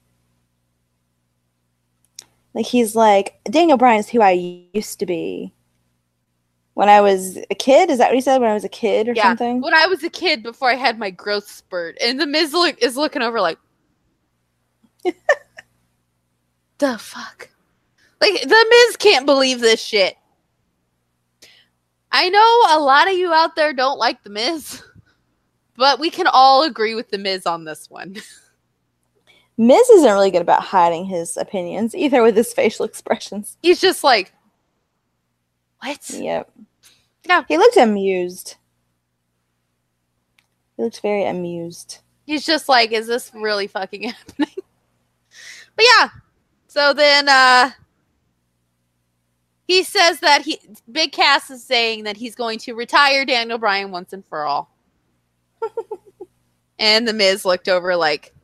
Like, he's like, Daniel Bryan is who I used to be. When I was a kid, is that what he said? When I was a kid or yeah. something? When I was a kid, before I had my growth spurt, and the Miz look, is looking over like, (laughs) the fuck? Like, the Miz can't believe this shit. I know a lot of you out there don't like the Miz, (laughs) but we can all agree with the Miz on this one. (laughs) Miz isn't really good about hiding his opinions, either with his facial expressions. He's just like, what? Yep. Yeah. He looked amused. He looked very amused. He's just like, is this really fucking (laughs) happening? but yeah. So then uh he says that he Big Cass is saying that he's going to retire Daniel Bryan once and for all. (laughs) and the Miz looked over like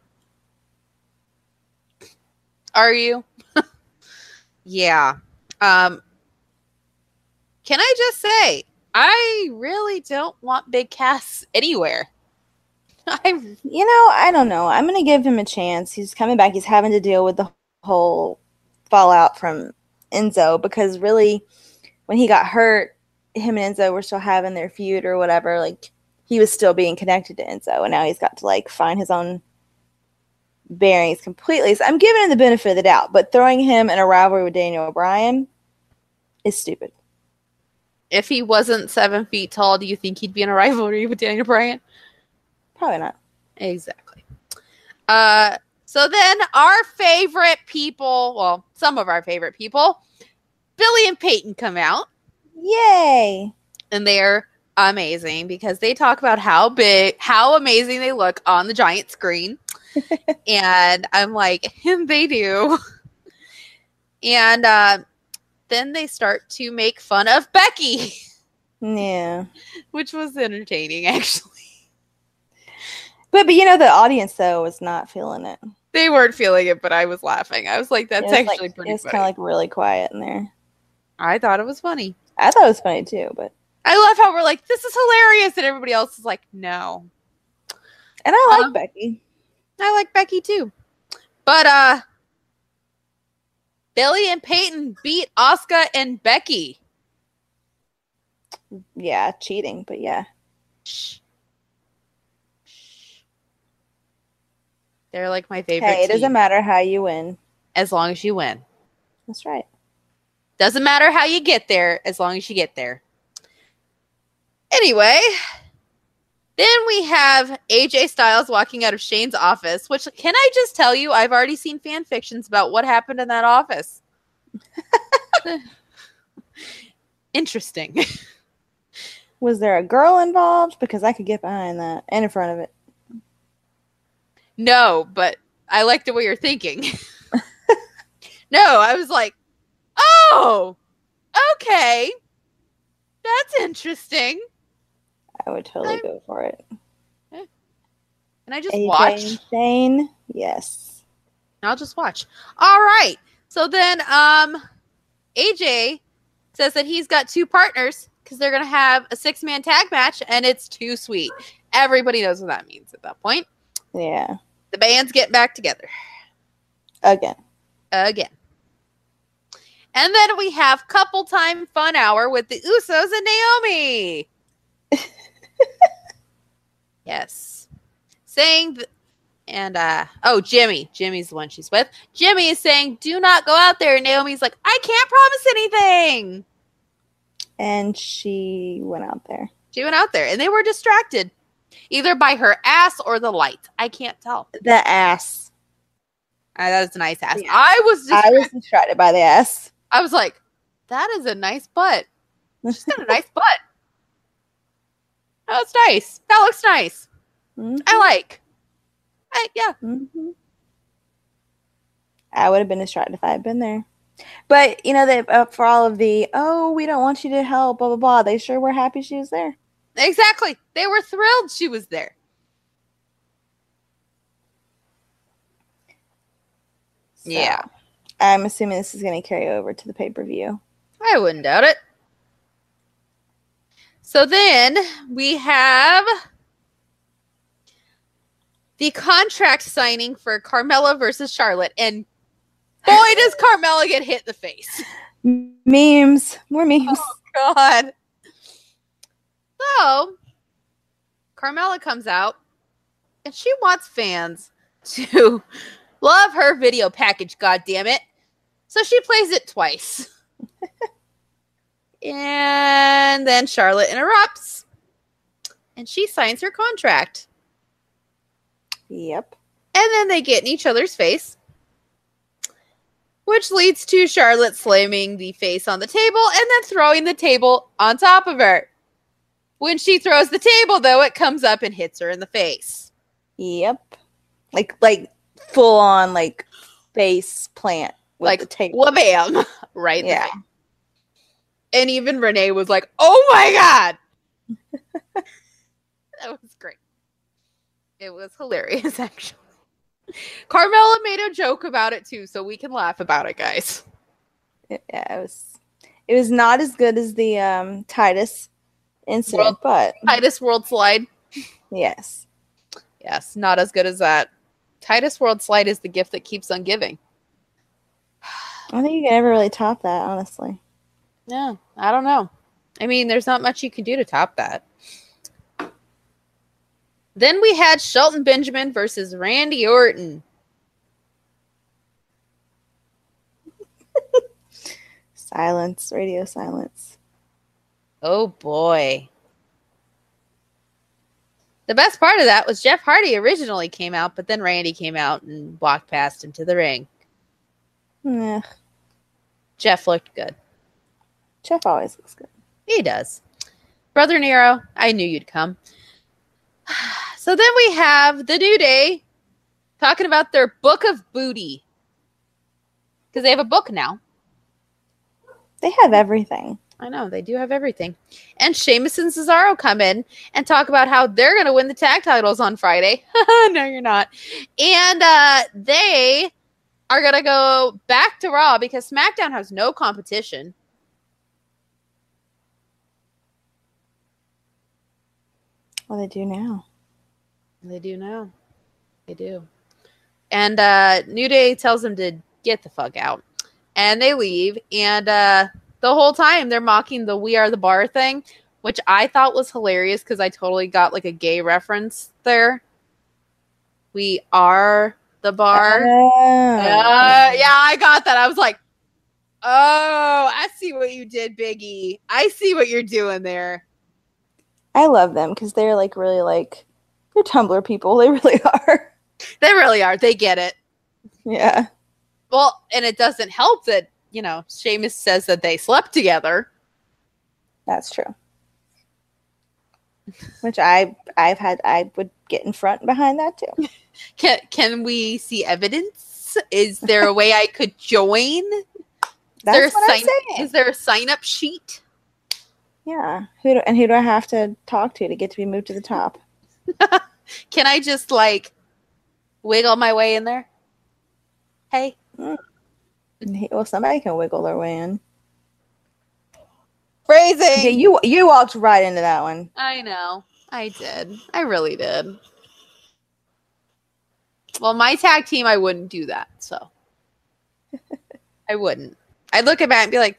Are you? (laughs) yeah. Um can I just say I really don't want Big Cass anywhere. (laughs) I You know, I don't know. I'm going to give him a chance. He's coming back. He's having to deal with the whole fallout from Enzo because really, when he got hurt, him and Enzo were still having their feud or whatever. Like, he was still being connected to Enzo, and now he's got to, like, find his own bearings completely. So I'm giving him the benefit of the doubt, but throwing him in a rivalry with Daniel O'Brien is stupid. if he wasn't seven feet tall, do you think he'd be in a rivalry with Daniel Bryan? Probably not. Exactly. Uh, so then our favorite people, well, some of our favorite people, Billie and Peyton come out Yay! and they're amazing because they talk about how big, how amazing they look on the giant screen. And I'm like, him they do. And uh, then they start to make fun of Becky, Yeah. which was entertaining actually. But, but you know, the audience, though, was not feeling it. They weren't feeling it, but I was laughing. I was like, that's was, actually like, pretty It was kind of like really quiet in there. I thought it was funny. I thought it was funny too, but I love how we're like, this is hilarious, and everybody else is like, no. and I like Um, Becky. I like Becky too. But uh Billie and Peyton beat Asuka and Becky. Yeah, cheating, but yeah. Shh. They're like my favorite. Hey, it doesn't matter how you win. as long as you win. That's right. Doesn't matter how you get there, as long as you get there. Anyway, Then we have AJ Styles walking out of Shane's office, which can I just tell you, I've already seen fan fictions about what happened in that office. (laughs) Interesting. (laughs) Was there a girl involved? Because I could get behind that and in front of it. No, but I like the way you're thinking. (laughs) no, I was like, oh, okay. That's interesting. I would totally go for it. And I just AJ watched. and Shane, yes. I'll just watch. All right. So then um AJ says that he's got two partners because they're gonna have a six man tag match and it's too sweet. Everybody knows what that means at that point. Yeah. The band's getting back together Again. again. And then we have couple time fun hour with the Usos and Naomi. (laughs) yes. Saying th- and uh oh Jimmy. Jimmy's the one she's with. Jimmy is saying, do not go out there. And Naomi's like, I can't promise anything. And she went out there. She went out there and they were distracted. Either by her ass or the light. I can't tell. The ass. Uh, that was a nice ass. Yeah. I was I was distracted by the ass. I was like, that is a nice butt. She's got a nice butt. That looks nice. That looks nice. Mhm, I like. I, yeah. mhm. I would have been distracted if I had been there. But you know that uh, for all of the oh we don't want you to help blah blah blah they sure were happy she was there. Exactly. They were thrilled she was there. So, Yeah. I'm assuming this is going to carry over to the pay per view. I wouldn't doubt it. So then we have the contract signing for Carmella versus Charlotte. And boy, does (laughs) Carmella get hit in the face. Memes, more memes. Oh, god. So, Carmella comes out and she wants fans to love her video package, god damn it. So she plays it twice. (laughs) and then Charlotte interrupts and she signs her contract. Yep. And then they get in each other's face, which leads to Charlotte slamming the face on the table and then throwing the table on top of her. When she throws the table, though, it comes up and hits her in the face. Yep. Like like full on like face plant with Like, the. Wha bam! (laughs) Right Yeah. face. And even Renee was like, oh my God! (laughs) that was great. It was hilarious, (laughs) actually. Carmella made a joke about it too, so we can laugh about it, guys. It, yeah, it was it was not as good as the um Titus incident, World- but Titus World Slide. yes. Yes, not as good as that. Titus World Slide is the gift that keeps on giving. I don't think you can ever really top that, honestly. Yeah, I don't know. I mean, there's not much you can do to top that. Then we had Shelton Benjamin versus Randy Orton. (laughs) Silence, radio silence. Oh boy. The best part of that was Jeff Hardy originally came out, but then Randy came out and walked past into the ring. Ugh, Jeff looked good. Jeff always looks good. He does. Brother Nero, I knew you'd come. (sighs) So then we have the New Day talking about their book of booty. Because they have a book now. They have everything. I know, they do have everything. And Sheamus and Cesaro come in and talk about how they're going to win the tag titles on Friday. (laughs) no, you're not. And uh, they are going to go back to Raw because SmackDown has no competition. Do they do now? They do now. They do. And uh New Day tells them to get the fuck out. And they leave. And uh the whole time they're mocking the We Are the Bar thing, which I thought was hilarious because I totally got like a gay reference there. We are the bar. Oh. Uh, yeah, I got that. I was like, oh, I see what you did, Biggie. I see what you're doing there. I love them because they're like really like they're Tumblr people. (laughs) They really are. They really are. They get it. Yeah. Well, and it doesn't help that, you know, Sheamus says that they slept together. That's true. Which I I've had I would get in front and behind that too. (laughs) (laughs) Can can we see evidence? Is there a way I could join? That's there a what I'm saying. Is there a sign up sheet? Yeah. Who do, and who do I have to talk to to get to be moved to the top? (laughs) Can I just like wiggle my way in there? Hey, mm. And Well, somebody can wiggle their way in. phrasing. Yeah, you you walked right into that one. I know. I did. I really did. Well, my tag team, I wouldn't do that. So (laughs) I wouldn't. I'd look at Matt and be like,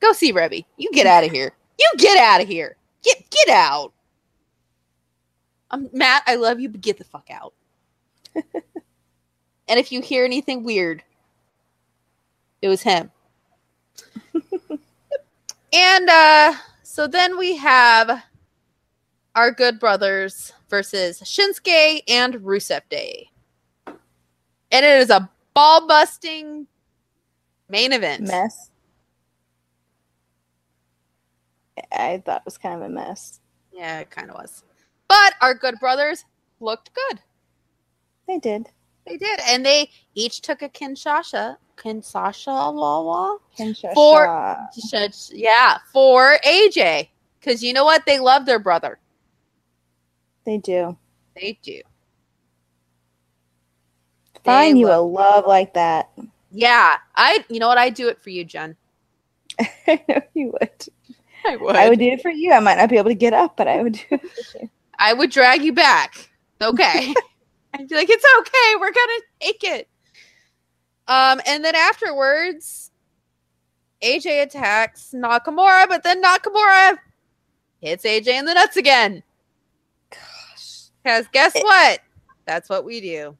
"Go see Reby. You get out of here. You get out of here. Get get out." Um, Matt, I love you, but get the fuck out. (laughs) and if you hear anything weird, it was him. (laughs) and uh so then we have our good brothers versus Shinsuke and Rusev Day. And it is a ball busting main event. Mess. I thought was kind of a mess. Yeah, it kind of was. But our good brothers looked good. They did. They did. And they each took a Kinshasa. Kinshasa Lawa? Kinshasa. For- Yeah, for AJ. Because you know what? They love their brother. They do. They do. Find They you a love- love like that. Yeah. I you know what? I'd do it for you, Jen. (laughs) I know you would. (laughs) I would. I would do it for you. I might not be able to get up, but I would do it for you. I would drag you back. Okay. (laughs) I'd be like, it's okay. We're gonna take it. Um, and then afterwards, AJ attacks Nakamura, but then Nakamura hits AJ in the nuts again. Gosh. Because guess It- what? That's what we do.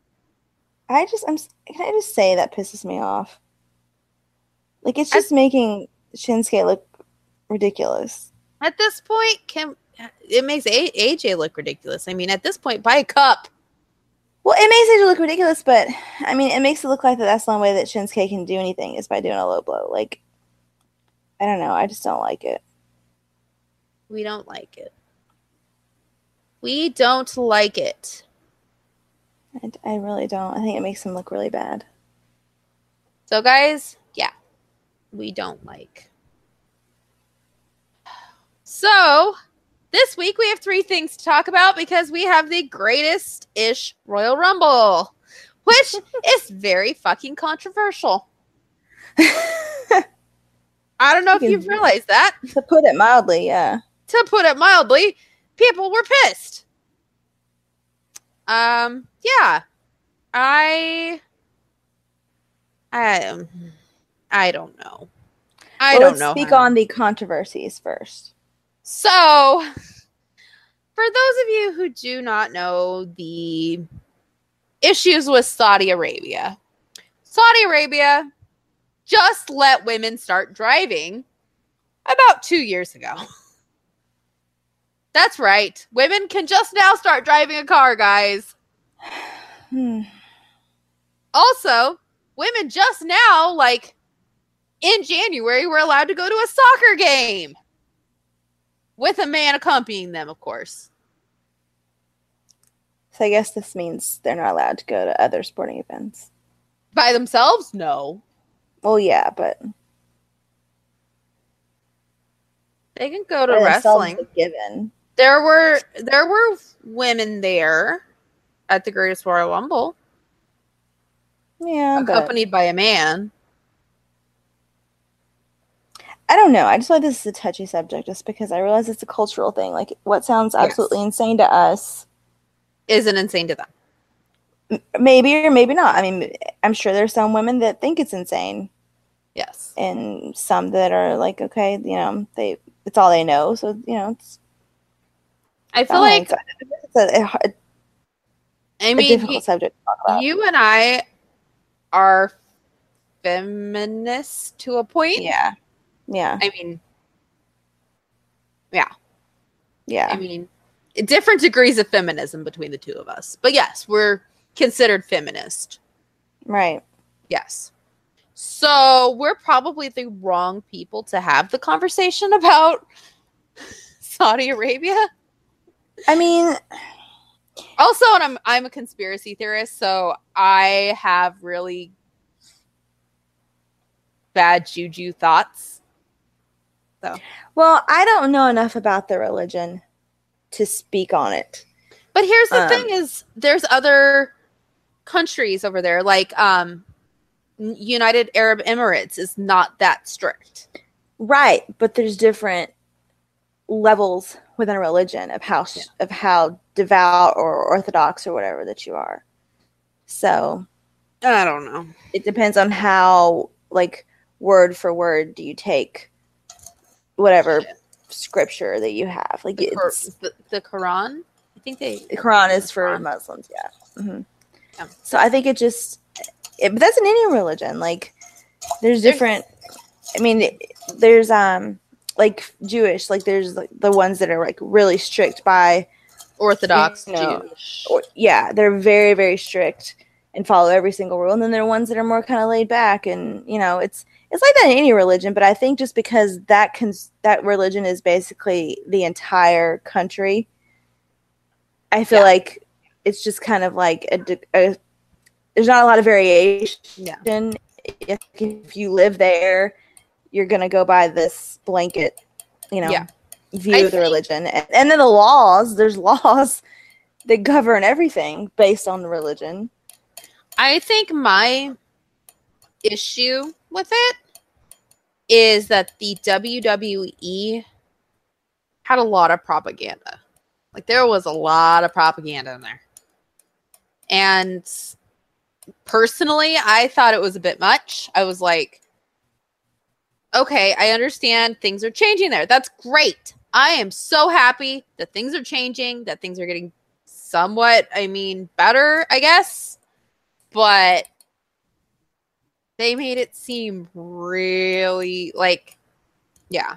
I just I'm can I just say that pisses me off. Like it's I- just making Shinsuke look ridiculous. At this point, can it makes a- AJ look ridiculous? I mean, at this point, buy a cup. Well, it makes it look ridiculous, but I mean, it makes it look like that that's the only way that Shinsuke can do anything is by doing a low blow. Like, I don't know. I just don't like it. We don't like it. We don't like it. I, I really don't. I think it makes him look really bad. So, guys, yeah, we don't like. So, this week we have three things to talk about because we have the greatest ish Royal Rumble, which (laughs) is very fucking controversial. (laughs) I don't know if you've realized that. to put it mildly, yeah. To put it mildly, people were pissed. Um, yeah. I I um, I don't know. I Well, don't know. Speak on the controversies first. So, for those of you who do not know the issues with Saudi Arabia, Saudi Arabia just let women start driving about two years ago. (laughs) That's right. Women can just now start driving a car, guys. Hmm. (sighs) Also, women just now, like in January, were allowed to go to a soccer game with a man accompanying them, of course. So I guess this means they're not allowed to go to other sporting events. By themselves? No. Well, yeah, but They can go to wrestling. given. There were there were women there at the Greatest Royal Rumble, Yeah, but accompanied by a man. I don't know. I just feel like this is a touchy subject, just because I realize it's a cultural thing. Like, what sounds Yes. absolutely insane to us, Isn't insane to them. m- maybe or maybe not. I mean, I'm sure there's some women that think it's insane, Yes. and some that are like, okay, you know, they it's all they know, so you know, it's I feel like it's a, a, I a mean difficult you, subject to talk about. you and I are feminists to a point. yeah, yeah, I mean, yeah. Yeah. I mean, different degrees of feminism between the two of us. But yes, we're considered feminist. right. Yes. So we're probably the wrong people to have the conversation (laughs) about Saudi Arabia. I mean, Also, and I'm I'm a conspiracy theorist, so I have really bad juju thoughts. Well, I don't know enough about the religion to speak on it. But here's the Um, thing is there's other countries over there like um United Arab Emirates is not that strict. Right, but there's different levels within a religion of how Yeah. of how devout or orthodox or whatever that you are. So, I don't know. it depends on how like word for word do you take whatever scripture that you have. Like The, it's the, the Quran, I think they the Quran is for Quran. Muslims, yeah. hmm Yeah. So I think it just, it, but that's in any religion. Like, there's different. I mean, there's um like Jewish, like there's like the ones that are like really strict by, Orthodox No. Jewish. or yeah, they're very very strict and follow every single rule. And then there are ones that are more kind of laid back, and you know, it's it's like that in any religion. But I think just because that cons- that religion is basically the entire country, I feel Yeah. like it's just kind of like a, a there's not a lot of variation. Yeah. If, if you live there, you're gonna go by this blanket, you know, Yeah. view I of the think- religion, and, and then the laws. There's (laughs) laws that govern everything based on the religion. I think my issue with it is that the WWE had a lot of propaganda. Like there was a lot of propaganda in there. And personally, I thought it was a bit much. I was like, okay, I understand things are changing there. That's great. I am so happy that things are changing, that things are getting somewhat, I mean, better, I guess. But they made it seem really like, yeah.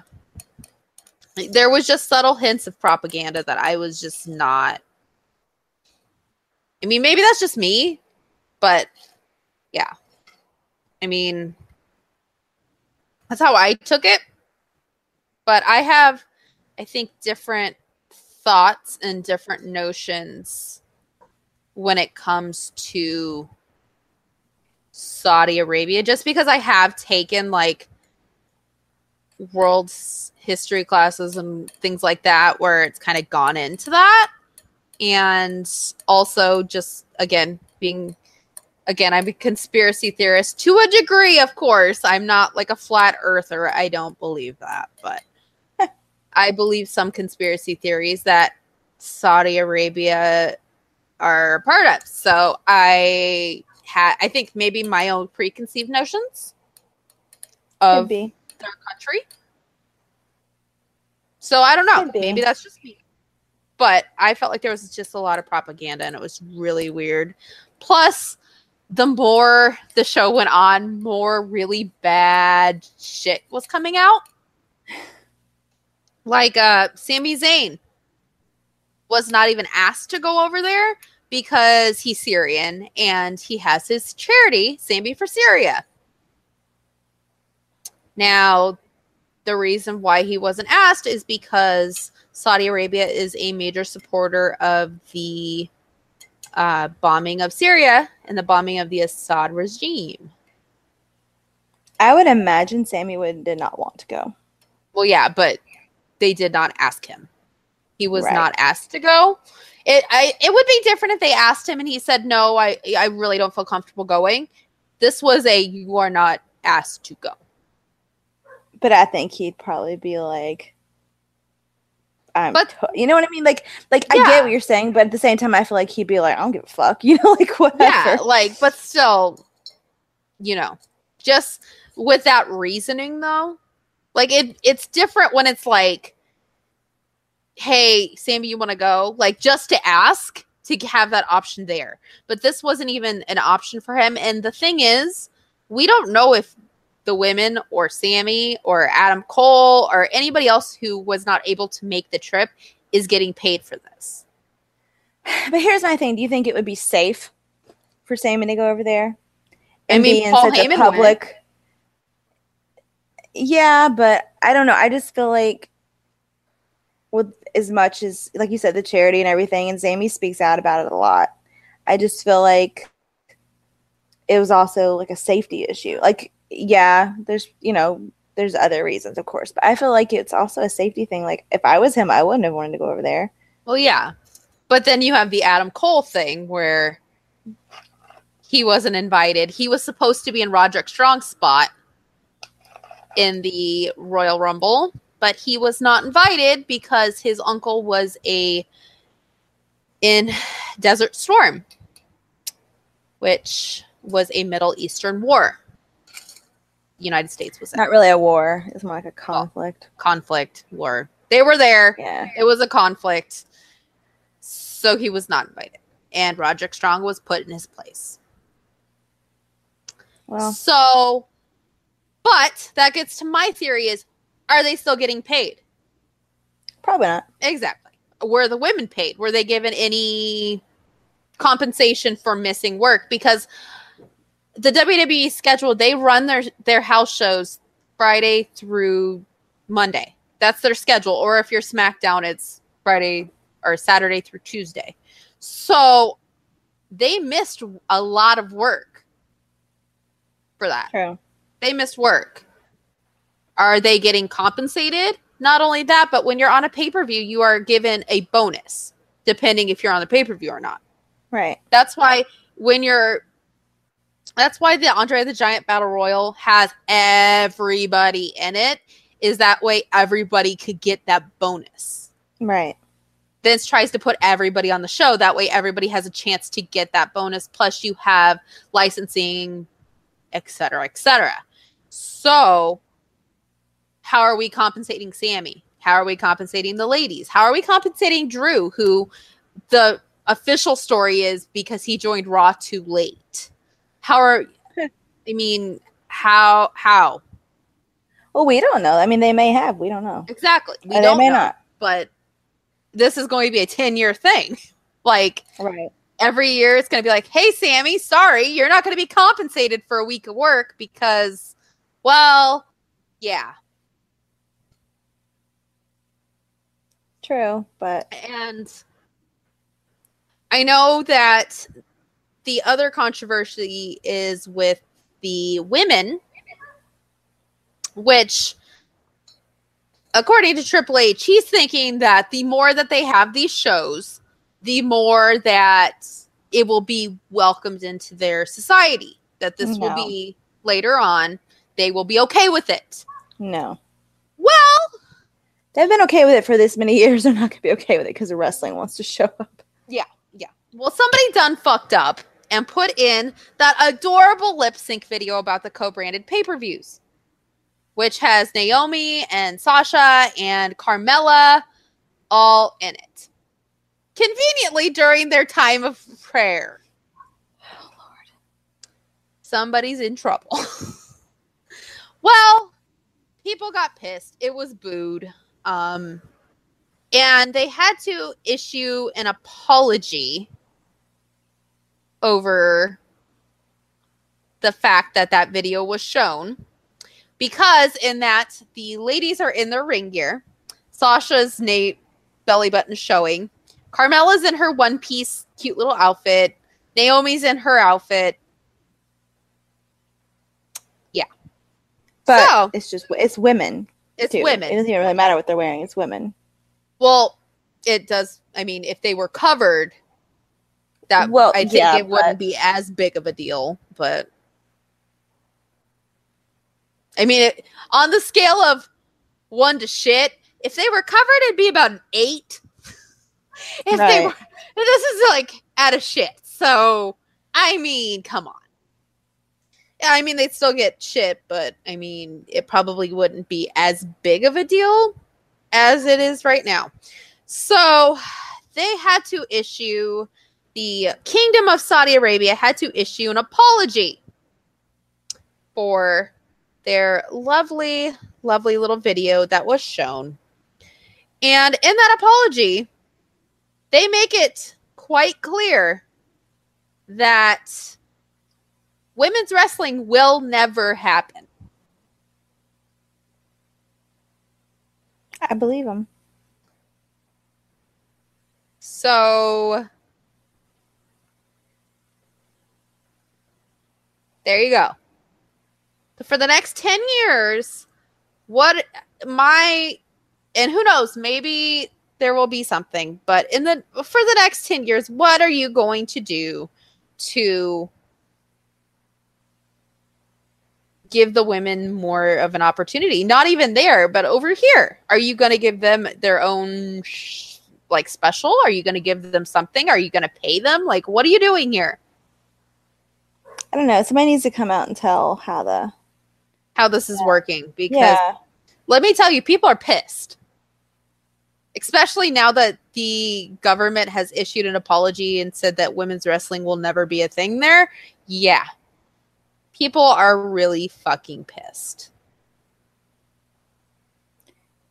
There was just subtle hints of propaganda that I was just not. I mean, maybe that's just me, but yeah. I mean, that's how I took it. But I have, I think, different thoughts and different notions when it comes to Saudi Arabia, just because I have taken like world history classes and things like that where it's kind of gone into that. And also, just again, being again, I'm a conspiracy theorist to a degree, of course. I'm not like a flat earther. I don't believe that, but (laughs) I believe some conspiracy theories that Saudi Arabia are part of. So I had, I think maybe my own preconceived notions of their country. So I don't know. Maybe that's just me. But I felt like there was just a lot of propaganda and it was really weird. Plus, the more the show went on, more really bad shit was coming out. Like uh Sami Zayn was not even asked to go over there because he's Syrian and he has his charity, Sami for Syria. Now, the reason why he wasn't asked is because Saudi Arabia is a major supporter of the uh, bombing of Syria and the bombing of the Assad regime. I would imagine Sami would did not want to go. Well, yeah, but they did not ask him. He was Right. not asked to go. It I it would be different if they asked him and he said no. I I really don't feel comfortable going. This was a you are not asked to go. But I think he'd probably be like, I'm But- you know what I mean? Like, like I get what you're saying, but at the same time, I feel like he'd be like, I don't give a fuck, (laughs) you know, like whatever. Yeah, like but still, you know, just with that reasoning though, like it it's different when it's like, hey, Sami, you want to go? Like just to ask to have that option there. But this wasn't even an option for him. And the thing is, we don't know if the women or Sami or Adam Cole or anybody else who was not able to make the trip is getting paid for this. (sighs) But here's my thing: Do you think it would be safe for Sami to go over there I and mean, be in Paul such Heyman a public? Yeah, but I don't know. I just feel like with as much as, like you said, the charity and everything, and Sami speaks out about it a lot. I just feel like it was also like a safety issue. Like, yeah, there's you know, there's other reasons, of course, but I feel like it's also a safety thing. Like, if I was him, I wouldn't have wanted to go over there. Well, yeah. But then you have the Adam Cole thing where he wasn't invited. He was supposed to be in Roderick Strong's spot in the Royal Rumble, but he was not invited because his uncle was a in Desert Storm, which was a Middle Eastern war. United States was in Not really a war. It's more like a conflict. conflict war. They were there. Yeah. It was a conflict. So he was not invited. And Roderick Strong was put in his place. Well, So, but that gets to my theory is are they still getting paid? probably not. Exactly. Were the women paid? Were they given any compensation for missing work? Because the WWE schedule, they run their their house shows Friday through Monday. That's their schedule. Or if you're SmackDown, it's Friday or Saturday through Tuesday. So they missed a lot of work for that. True. They missed work. Are they getting compensated? Not only that, but when you're on a pay per view, you are given a bonus, depending if you're on the pay per view or not. Right. That's why when you're, that's why the Andre the Giant Battle Royal has everybody in it, is that way everybody could get that bonus. Right. Vince tries to put everybody on the show. That way everybody has a chance to get that bonus. Plus, you have licensing, et cetera, et cetera. So, how are we compensating Sami? How are we compensating the ladies? How are we compensating Drew, who the official story is because he joined Raw too late? How are, I mean, how, how? Well, we don't know. I mean, they may have. We don't know. Exactly. We uh, Or don't they may know, not. but this is going to be a 10 year thing. (laughs) Like, Right. every year it's going to be like, hey, Sami, sorry, you're not going to be compensated for a week of work because, well, yeah. True. But And I know that the other controversy is with the women, which, according to Triple H, he's thinking that the more that they have these shows, the more that it will be welcomed into their society. That this will be later on, they will be okay with it. no. Well, They've been okay with it for this many (laughs) years. They're not to be okay with it because the wrestling wants to show up. Yeah, yeah. Well, somebody done fucked up and put in that adorable lip sync video about the co-branded pay-per-views, which has Naomi and Sasha and Carmella all in it. Conveniently during their time of prayer. Oh, Lord. Somebody's in trouble. (laughs) well, people got pissed. It was booed. Um and they had to issue an apology over the fact that that video was shown because in that the ladies are in their ring gear. Sasha's nate belly button showing. Carmella's in her one piece cute little outfit. Naomi's in her outfit. Yeah. But So- it's just it's women. It's too. women It doesn't even really matter what they're wearing. It's women. Well, it does. I mean, if they were covered, that Well, I think yeah, it wouldn't but- be as big of a deal. But I mean, it, on the scale of one to shit, if they were covered, it'd be about an eight. (laughs) if they were, this is like out of shit. So I mean, come on. Yeah, I mean, they'd still get shit, but I mean, it probably wouldn't be as big of a deal as it is right now. So they had to issue the Kingdom of Saudi Arabia had to issue an apology for their lovely, lovely little video that was shown. And in that apology, they make it quite clear that women's wrestling will never happen. I believe him. So there you go. For the next 10 years, what my and who knows, maybe there will be something, but in the for the next 10 years, what are you going to do to give the women more of an opportunity? Not even there, but over here. Are you going to give them their own sh- like special? Are you going to give them something? Are you going to pay them? Like what are you doing here? I don't know. Somebody needs to come out and tell how the How this is working because yeah. let me tell you, people are pissed. Especially now that the government has issued an apology and said that women's wrestling will never be a thing there. Yeah. People are really fucking pissed.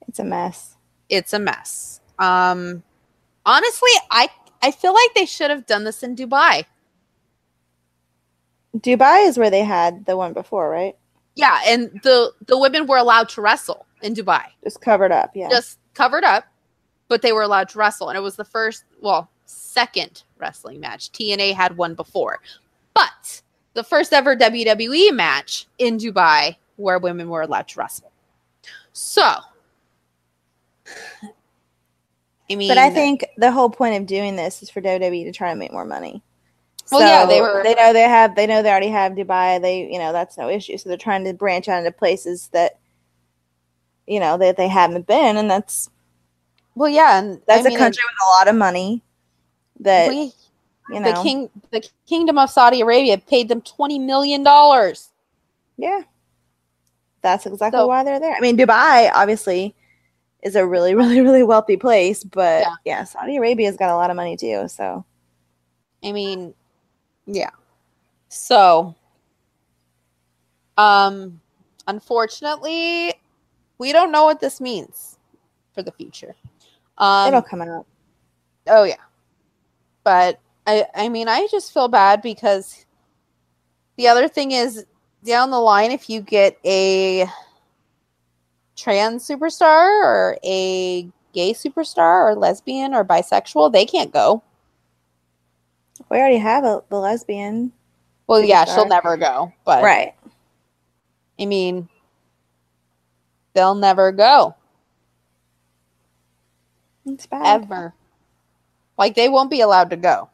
It's a mess. It's a mess. Um honestly, I I feel like they should have done this in Dubai. Dubai is where they had the one before, right? Yeah, and the the women were allowed to wrestle in Dubai. Just covered up. Yeah. Just covered up, but they were allowed to wrestle and it was the first, well, second wrestling match. TNA had one before. But the first ever WWE match in Dubai where women were allowed to wrestle. So, I mean, but I think the whole point of doing this is for WWE to try to make more money. Well, yeah, they were- They know they have. They know they already have Dubai. They, you know, that's no issue. So they're trying to branch out into places that, you know, that they haven't been, and that's well, yeah, and that's I a mean, country with a lot of money. That we- you know, the king, the kingdom of Saudi Arabia paid them twenty million dollars. yeah, that's exactly So- why they're there. I mean, Dubai obviously is a really, (laughs) really, really wealthy place, but Yeah. yeah, Saudi Arabia's got a lot of money too. So I mean, yeah. So, um, unfortunately, we don't know what this means for the future. Um, it'll come out. oh yeah, but I, I mean, I just feel bad because the other thing is down the line, if you get a trans superstar or a gay superstar or lesbian or bisexual, they can't go. We already have a, the lesbian, Well, yeah, she'll never go, but right? I mean, they'll never go It's bad. ever. Like they won't be allowed to go.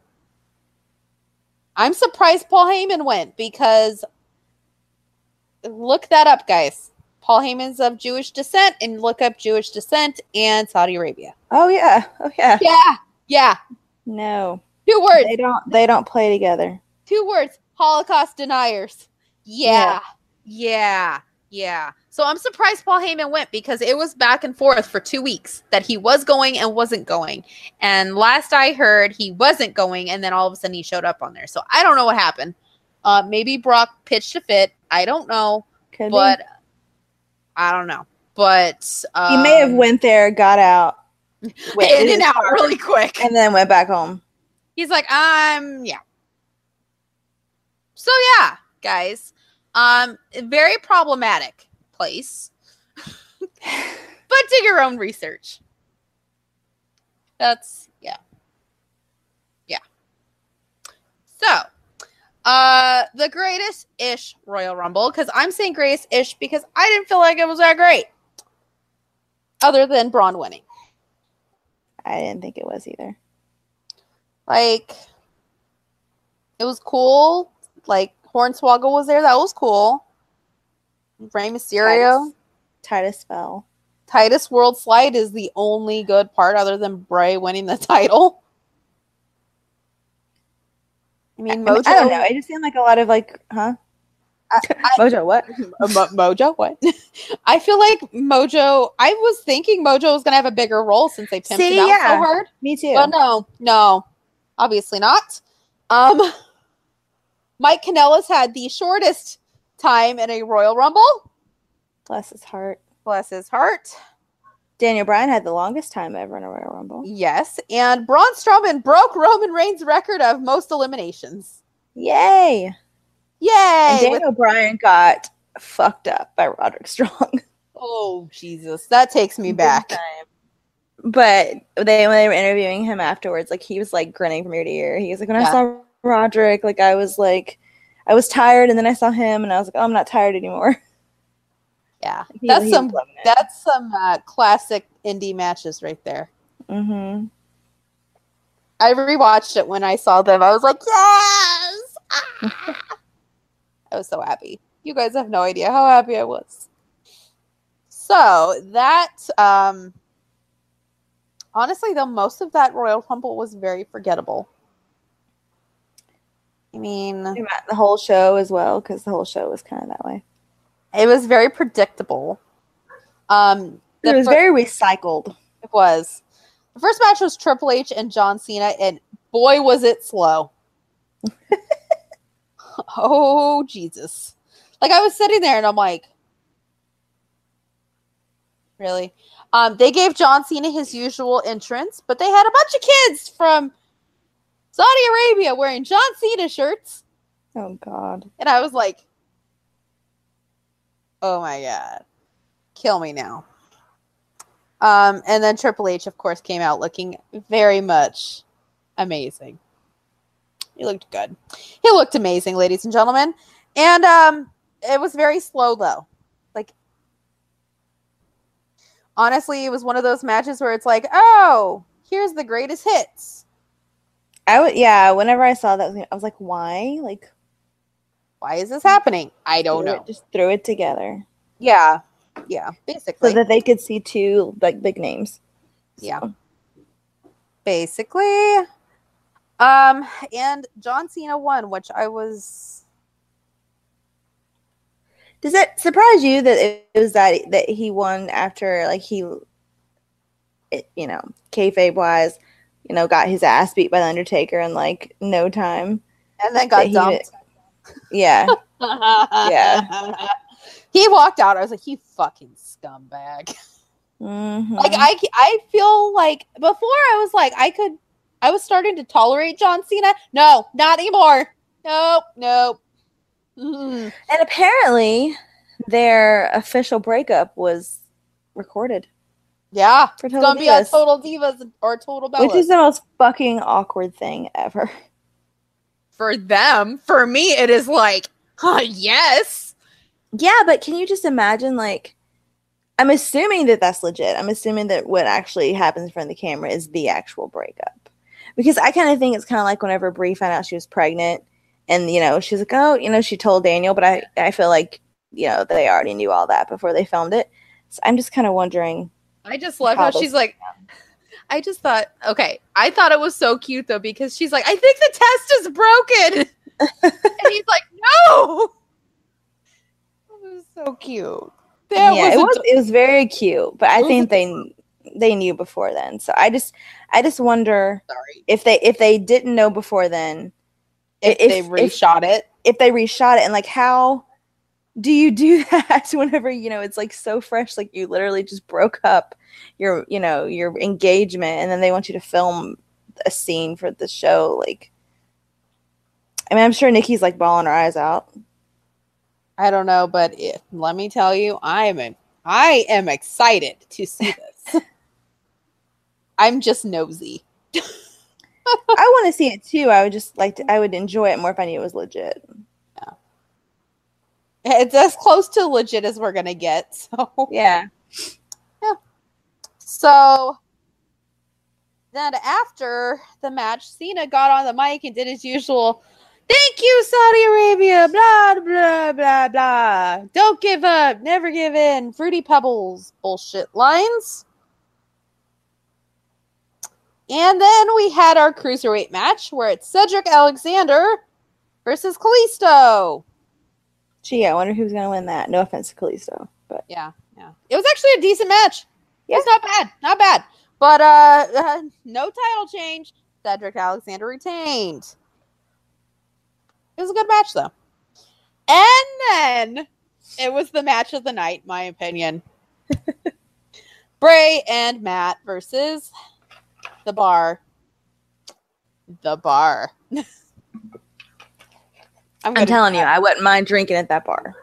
I'm surprised Paul Heyman went because look that up, guys. Paul Heyman's of Jewish descent, and look up Jewish descent and Saudi Arabia. Oh yeah, oh yeah. Yeah, yeah. No, Two words. they don't. They don't play together. two words holocaust deniers yeah yeah yeah so i'm surprised paul heyman went because it was back and forth for two weeks that he was going and wasn't going. And last i heard he wasn't going and then all of a sudden he showed up on there. So i don't know what happened. Uh maybe brock pitched a fit. I don't know. Could be. but i don't know. But um, he may have went there, got out, (laughs) went in and out car, really quick. and then went back home. He's like, um, yeah. So yeah, guys, um, very problematic place, (laughs) but do your own research. That's yeah, yeah. So, uh, the greatest ish Royal Rumble because I'm saying greatest ish because I didn't feel like it was that great, other than Braun winning. I didn't think it was either. Like, it was cool. Like, Hornswoggle was there. That was cool. Rey Mysterio. Titus fell. Titus World Slide is the only good part other than Bray winning the (laughs) title. I mean, I, mean, Mojo. I don't know. It just seemed like a lot of like, huh? I- I- (laughs) Mojo, what? (laughs) Mo- Mojo, what? I feel like Mojo. I was thinking Mojo was going to have a bigger role since they pimped See, him out yeah. so hard. Me too. But no, no, obviously not. Um, Mike Kanellis had the shortest time in a Royal Rumble. Bless his heart. Bless his heart. Daniel Bryan had the longest time ever in a Royal Rumble. Yes, and Braun Strowman broke Roman Reigns' record of most eliminations. Yay! Yay! And With- Daniel Bryan got fucked up by Roderick Strong. (laughs) oh Jesus, that takes me back. But they when they were interviewing him afterwards, like he was like grinning from ear to ear. He was like, when Yeah. I saw Roderick, like I was like, I was tired, and then I saw him, and I was like, oh, I'm not tired anymore. (laughs) Yeah, He- that's he some was loving it. that's some uh, classic indie matches right there. Mhm. I rewatched it when I saw them. I was like, yes! Ah! (laughs) I was so happy. You guys have no idea how happy I was. So that, um, honestly, though, most of that Royal Rumble was very forgettable. I mean, The whole show as well, because the whole show was kind of that way. it was very predictable. Um, It was fir- very recycled. It was. The first match was Triple H and John Cena, and boy, was it slow. (laughs) oh, Jesus. Like, I was sitting there and I'm like, really? Um, they gave John Cena his usual entrance, but they had a bunch of kids from Saudi Arabia wearing John Cena shirts. Oh God. And I was like, oh my God. Kill me now. Um, and then Triple H, of course, came out looking very much amazing. He looked good. He looked amazing, ladies and gentlemen. And um, it was very slow, though. Like, honestly, it was one of those matches where it's like, oh, here's the greatest hits. I would, yeah. Whenever I saw that, I was like, why? Like, Why is this happening? I don't know. it- just threw it together Yeah. Yeah. Basically. so that they could see two like big names. Yeah. So, basically. Um, and John Cena won, which I was Does it surprise you that it was that that he won after like he, it, you know, kayfabe wise, you know, got his ass beat by the Undertaker in like no time. and then got he- dumped. (laughs) Yeah, yeah. (laughs) he walked out. I was like, you fucking scumbag. Mhm. Like I I feel like before I was like I could I was starting to tolerate John Cena. No, not anymore. Nope, nope. Mm. and apparently their official breakup was recorded Yeah. It's gonna be on Divas, Total Divas or Total Bellas. which is the most fucking awkward thing ever. for them. For me, it is like, huh, yes. Yeah, but can you just imagine like I'm assuming that that's legit. I'm assuming that what actually happens in front of the camera is the actual breakup. Because I kind of think it's kind of like whenever Brie found out she was pregnant and you know, she's like, "Oh, you know, she told Daniel," but I I feel like, you know, they already knew all that before they filmed it. So I'm just kind of wondering I just love How how she's like, I just thought, okay, I thought it was so cute though because she's like, I think the test is broken, (laughs) and he's like, no. (laughs) It was so cute. That yeah, it was, was it was very cute, but I think they they knew before then. So I just I just wonder sorry if they if they didn't know before then if, if- they if- reshot it. if they reshot it and like how do you do (laughs) that whenever you know it's like so fresh like you literally just broke up your you know your engagement and then they want you to film a scene for the show like I mean I'm sure Nikki's like bawling her eyes out. I don't know, but if, let me tell you, I am an I am excited to see (laughs) this. I'm just nosy. (laughs) I want to see it too. I would just like to I would enjoy it more if I knew it was legit. It's as close to legit as we're gonna get. (laughs) So Yeah. yeah. So then after the match, Cena got on the mic and did his usual thank you, Saudi Arabia, blah blah blah blah. Don't give up, never give in, fruity pebbles bullshit lines. And then we had our cruiserweight match where it's Cedric Alexander versus Kalisto. Gee, I wonder who's gonna win that. No offense to Kalisto, but Yeah, yeah. It was actually a decent match. Yeah. It's not bad, not bad. But uh, uh no title change. Cedric Alexander retained. It was a good match though. And then it was the match of the night, my opinion. (laughs) Bray and Matt versus the bar. The bar. (laughs) I'm, I'm telling you, I wouldn't mind drinking at that bar.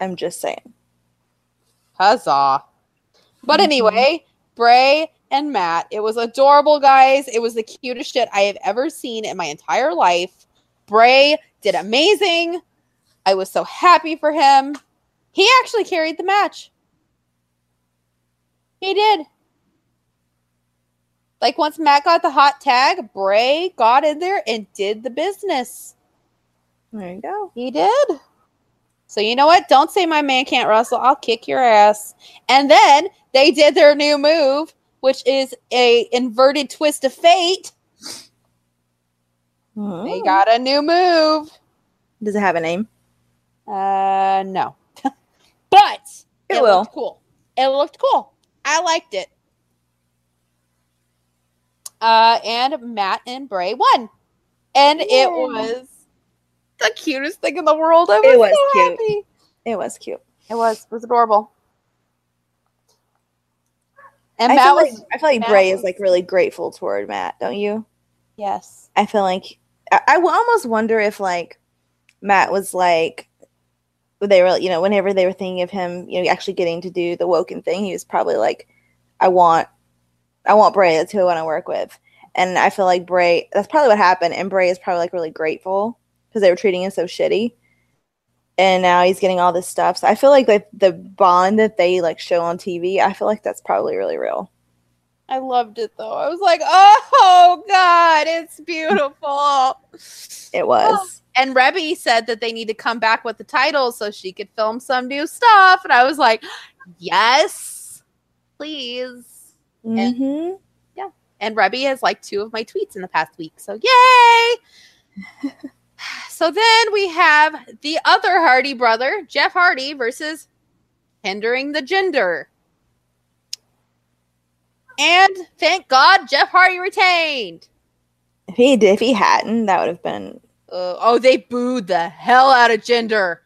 I'm just saying. Huzzah. But Mhm. anyway, Bray and Matt, it was adorable, guys. It was the cutest shit I have ever seen in my entire life. Bray did amazing. I was so happy for him. He actually carried the match. He did. Like once Matt got the hot tag, Bray got in there and did the business. There you go. He did. So you know what? Don't say my man can't wrestle. I'll kick your ass. And then they did their new move, which is a inverted twist of fate. They Mm. got a new move. Does it have a name? Uh, no, (laughs) but It will. looked cool. It looked cool. I liked it. Uh, and Matt and Bray won, and it was the cutest thing in the world. I was, It was so cute. happy. It was cute. It was it was adorable. And I Matt feel was like I feel like Matt Bray was- is like really grateful toward Matt, don't you? yes. I feel like I, I almost wonder if like Matt was like they were you know whenever they were thinking of him you know actually getting to do the Woken thing he was probably like I want I want Bray that's who I want to work with and I feel like Bray that's probably what happened and Bray is probably like really grateful because they were treating him so shitty and now he's getting all this stuff so I feel like like the bond that they like show on TV I feel like that's probably really real I loved it though. I was like, oh god, it's beautiful. it was And Reby said that they need to come back with the title so she could film some new stuff. And I was like, yes, please. hmm Yeah. And Reby has like two of my tweets in the past week. So yay! (laughs) so then we have the other Hardy brother, Jeff Hardy, versus hindering the gender. And thank God Jeff Hardy retained. if he did if he hadn't that would have been Uh, oh, they booed the hell out of Jinder.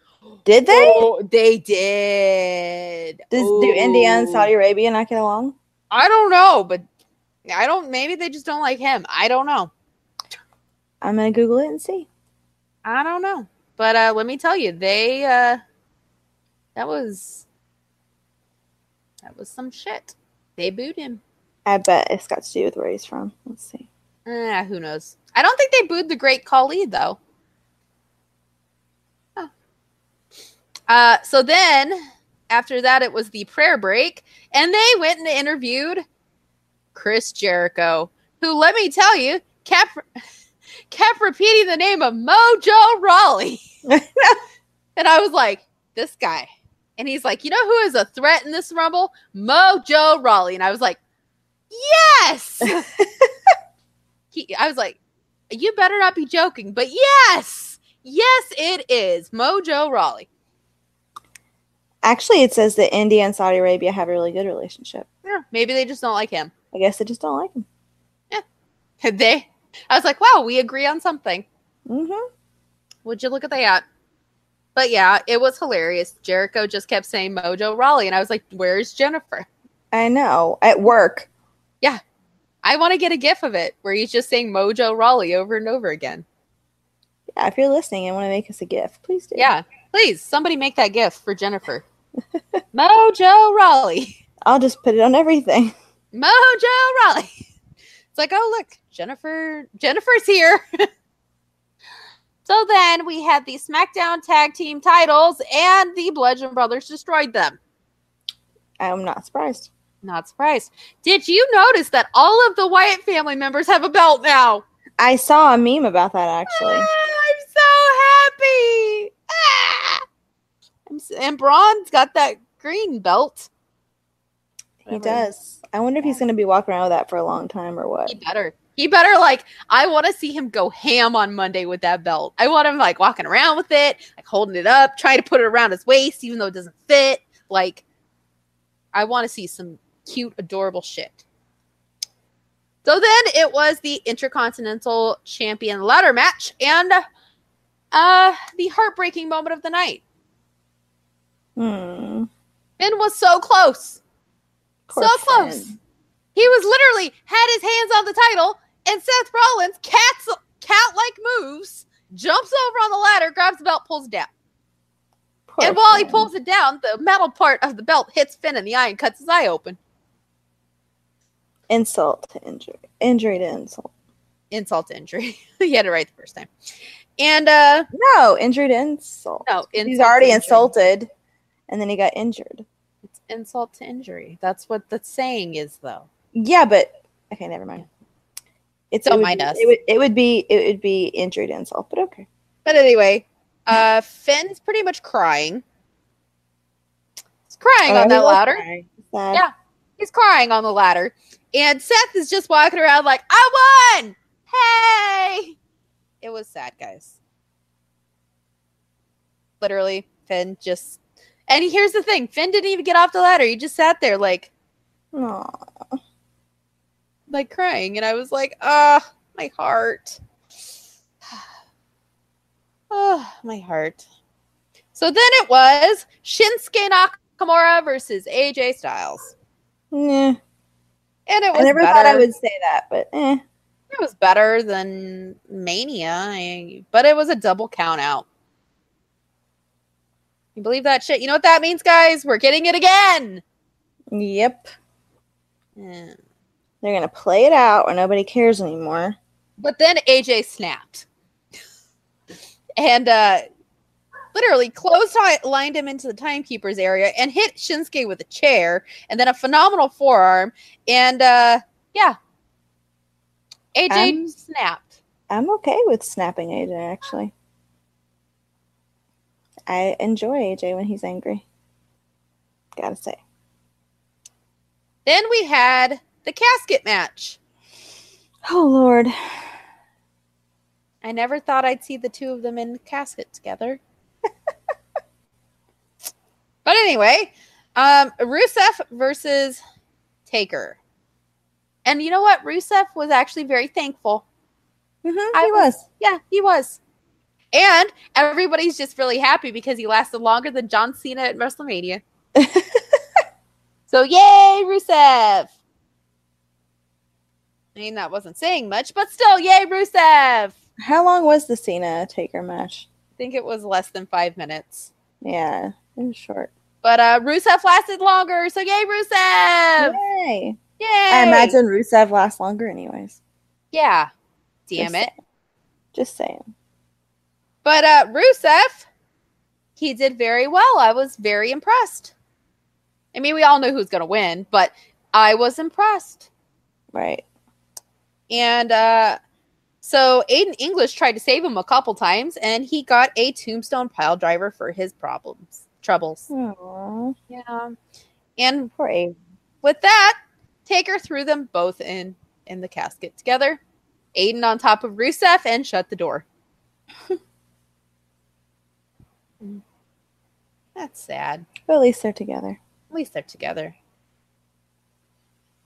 Did they? Oh, they did. Does do India and Saudi Arabia not get along? I don't know, but I don't. Maybe they just don't like him. I don't know. I'm gonna Google it and see. I don't know. But uh let me tell you, they uh that was that was some shit. They booed him. I bet it's got to do with where he's from. Let's see. Eh, who knows? I don't think they booed the great Khali though. Huh. Uh so then after that it was the prayer break and they went and interviewed Chris Jericho, who let me tell you, kept kept repeating the name of Mojo Rawley. (laughs) and I was like, this guy. And he's like, you know who is a threat in this rumble? Mojo Rawley. And I was like, yes. (laughs) he, I was like, you better not be joking, but yes, yes, it is Mojo Rawley. Actually, it says that India and Saudi Arabia have a really good relationship. Yeah, maybe they just don't like him. I guess they just don't like him. Yeah. They, I was like, wow, we agree on something. Mm-hmm. Would you look at that? But yeah, it was hilarious. Jericho just kept saying Mojo Rawley, and I was like, "Where's Jennifer? I know. At work, Yeah. I want to get a gif of it where he's just saying Mojo Rawley over and over again." yeah. If you're listening and want to make us a gift, please do. Yeah, please, somebody make that gif for Jennifer. (laughs) Mojo Rawley. I'll just put it on everything. (laughs) Mojo Rawley. Like, oh look, Jennifer. Jennifer's here. (laughs) so then we had the SmackDown Tag Team titles, and the Bludgeon Brothers destroyed them. I'm not surprised. Not surprised. Did you notice that all of the Wyatt family members have a belt now? I saw a meme about that actually. Ah, I'm so happy. Ah! And Braun's got that green belt. He does. I wonder if he's going to be walking around with that for a long time or what. He better. He better like. I want to see him go ham on Monday with that belt. I want him like walking around with it, like holding it up, trying to put it around his waist, even though it doesn't fit. Like, I want to see some cute, adorable shit. So then it was the Intercontinental Champion ladder match and uh the heartbreaking moment of the night. Hmm. Finn was so close. So close. Finn. He was literally had his hands on the title, and Seth Rollins, cats cat like moves, jumps over on the ladder, grabs the belt, pulls it down. Poor and while he pulls it down, the metal part of the belt hits Finn in the eye and cuts his eye open. insult to injury, injury to insult. Insult to injury. (laughs) he had it right the first time. And uh No, injury to insult. no, He's already insulted, and then he got injured. Insult to injury. That's what the saying is, though. Yeah, but okay, never mind. It's Don't it be- It would, it would be it would be injury to insult, but okay. But anyway, uh Finn's pretty much crying. He's crying Oh, on that ladder. Yeah. He's crying on the ladder. And Seth is just walking around like, I won! Hey! It was sad, guys. Literally, Finn just. And here's the thing Finn didn't even get off the ladder. He just sat there, like, Aw. like crying. And I was like, ah, my heart. Oh, (sighs) my heart. So then it was Shinsuke Nakamura versus AJ Styles. Yeah. And it was I never better. thought I would say that, but eh. It was better than Mania, but it was a double count out. You believe that shit? You know what that means, guys? We're getting it again. Yep. Yeah. They're gonna play it out where nobody cares anymore. But then AJ snapped. and uh literally closed lined him into the timekeeper's area and hit Shinsuke with a chair and then a phenomenal forearm. And uh yeah. AJ Um, snapped. I'm okay with snapping AJ actually. I enjoy AJ when he's angry. Gotta say. Then we had the casket match. Oh Lord. I never thought I'd see the two of them in the casket together. (laughs) but anyway, um, Rusev versus Taker. And you know what? Rusev was actually very thankful. hmm I he was. Yeah, he was. And everybody's just really happy because he lasted longer than John Cena at WrestleMania. (laughs) so yay, Rusev! I mean, that wasn't saying much, but still, yay, Rusev! How long was the Cena Taker match? I think it was less than five minutes. Yeah, it was short. But uh Rusev lasted longer, so yay, Rusev! Yay! Yay! I imagine Rusev lasts longer, anyways. Yeah. Damn Just it. saying. Just saying. But uh Rusev, he did very well. I was very impressed. I mean, we all know who's gonna win, but I was impressed. Right. And uh so Aiden English tried to save him a couple times, and he got a tombstone pile driver for his problems, troubles. Aww. Yeah. And Poor Abe. with that, Taker threw them both in in the casket together. Aiden on top of Rusev and shut the door. (laughs) That's sad. But at least they're together. At least they're together.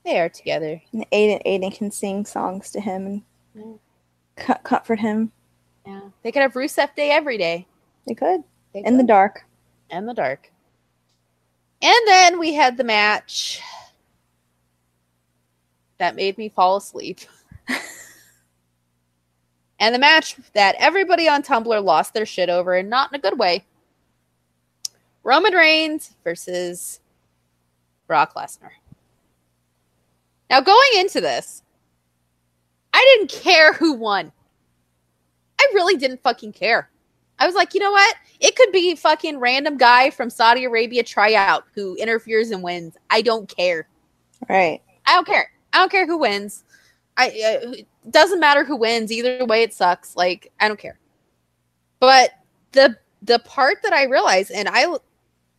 They are together. And Aiden, Aiden can sing songs to him and co- comfort him. Yeah. They could have Rusev Day every day. They could. They In the dark. in the dark. And then we had the match that made me fall asleep. (laughs) and the match that everybody on Tumblr lost their shit over, and not in a good way. Roman Reigns versus Brock Lesnar. Now, going into this, I didn't care who won. I really didn't fucking care. I was like, you know what? It could be fucking random guy from Saudi Arabia tryout who interferes and wins. I don't care. Right. I don't care. I don't care who wins. I uh, it doesn't matter who wins. Either way, it sucks. Like I don't care. But the the part that I realized, and I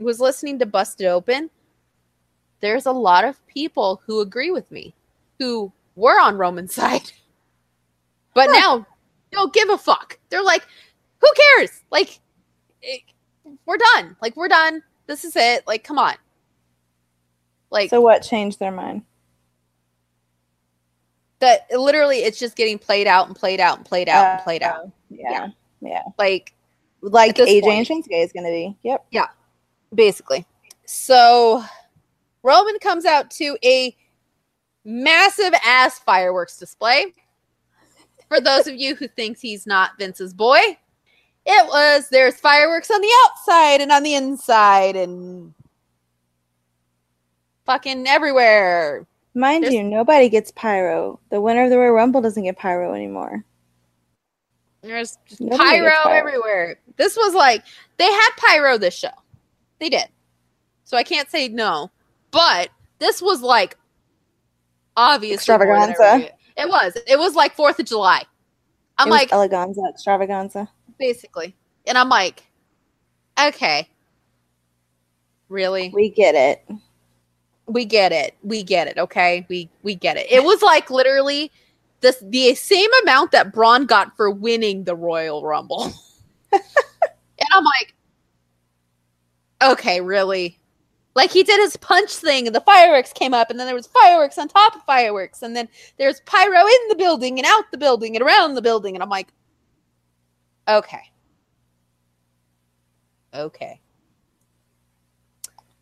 was listening to Busted Open, there's a lot of people who agree with me, who were on Roman's (laughs) side, but now don't give a fuck. They're like, who cares? Like, it, we're done. Like we're done. This is it. Like, come on. Like So what changed their mind? that literally it's just getting played out and played out and played out and played out. Uh, Yeah. Yeah. Like Like AJ point. and Shinsuke is going to be. Yep. Basically. So Roman comes out to a massive ass fireworks display. For those of you who thinks he's not Vince's boy, it was there's fireworks on the outside and on the inside and fucking everywhere. Mind There's- you, nobody gets pyro. The winner of the Royal Rumble doesn't get pyro anymore. There's just pyro, pyro. everywhere. This was like they had pyro this show. They did. So I can't say no. But this was like obviously Extravaganza. It was. It was like 4th of July. I'm like eleganza, extravaganza. basically. And I'm like okay. Really? We get it. we get it. We get it. Okay, we we get it. It was like literally this the same amount that Braun got for winning the Royal Rumble, (laughs) and I'm like, okay, really? Like he did his punch thing, and the fireworks came up, and then there was fireworks on top of fireworks, and then there's pyro in the building and out the building and around the building, and I'm like, okay, okay,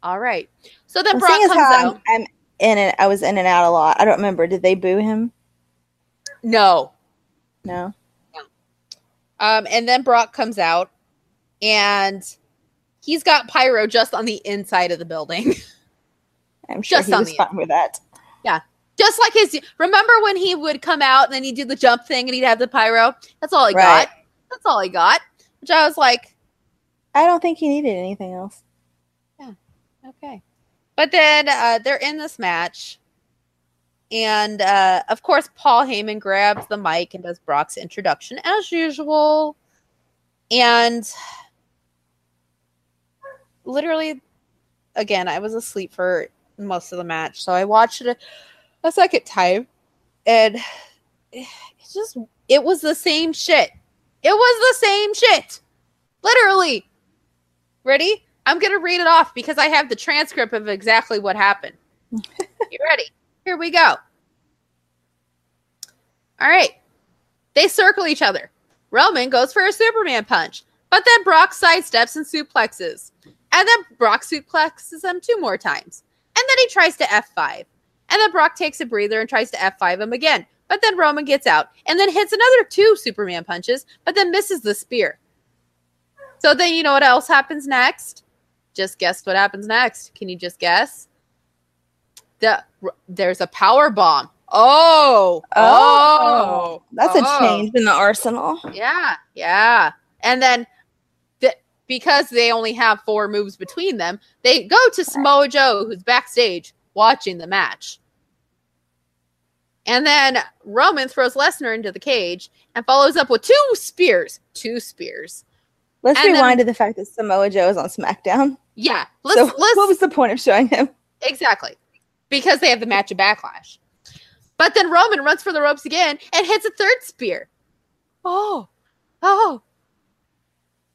all right. So then The Brock comes out. I'm, I'm in and I was in and out a lot. I don't remember. Did they boo him? No. No. Um, and then Brock comes out and he's got pyro just on the inside of the building. (laughs) I'm sure Just he was fine with that. Yeah. Just like his remember when he would come out and then he'd do the jump thing and he'd have the pyro? That's all he Right. got. That's all he got. Which I was like, I don't think he needed anything else. Yeah. Okay. But then uh, they're in this match. And uh, of course, Paul Heyman grabs the mic and does Brock's introduction as usual. And literally, again, I was asleep for most of the match. So I watched it a, a second time. And it's just, it was the same shit. It was the same shit. Literally. Ready? I'm to read it off because I have the transcript of exactly what happened. (laughs) you ready? Here we go. All right. They circle each other. Roman goes for a Superman punch, but then Brock sidesteps and suplexes. And then Brock suplexes him two more times. And then he tries to F5. And then Brock takes a breather and tries to F5 him again. But then Roman gets out and then hits another two Superman punches, but then misses the spear. So then you know what else happens next? Just guess what happens next. Can you just guess? The there's a power bomb. Oh, oh, oh. That's oh. a change in the arsenal. Yeah, yeah. And then th- because they only have four moves between them, they go to Samoa Joe, who's backstage watching the match. And then Roman throws Lesnar into the cage and follows up with two spears. Two spears. Let's And then- rewind to the fact that Samoa Joe is on SmackDown. Yeah. Let's, so let's (laughs) what was the point of showing him? Exactly. Because they have the match of backlash. But then Roman runs for the ropes again and hits a third spear. Oh. Oh.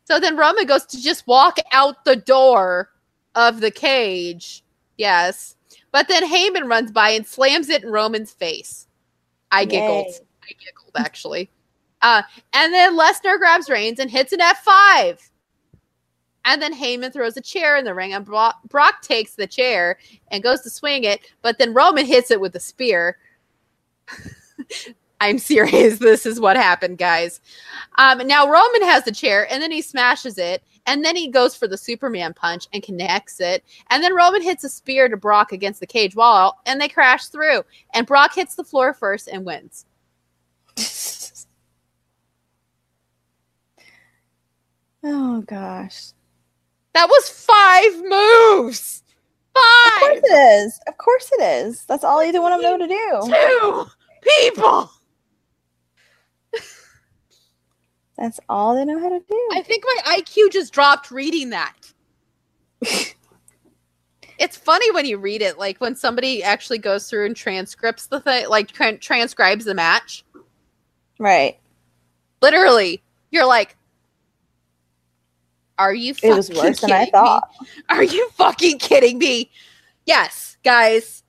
So then Roman goes to just walk out the door of the cage. Yes. But then Heyman runs by and slams it in Roman's face. I giggled. Yay. I giggled actually. Uh, and then Lesnar grabs Reigns and hits an F5. And then Heyman throws a chair in the ring, and Brock, Brock takes the chair and goes to swing it, but then Roman hits it with a spear. (laughs) I'm serious. (laughs) This is what happened, guys. Um, now Roman has the chair, and then he smashes it, and then he goes for the Superman punch and connects it, and then Roman hits a spear to Brock against the cage wall, and they crash through, and Brock hits the floor first and wins. (laughs) oh gosh. That was five moves. Five. Of course it is. Of course it is. That's all either one of them know to do. Two people. That's all they know how to do. I think my IQ just dropped reading that. (laughs) it's funny when you read it, like when somebody actually goes through and transcripts the thing, like tran transcribes the match. right. Literally, you're like, "Are you?" It was worse than I kidding me? thought. (laughs) Are you fucking kidding me? Yes, guys,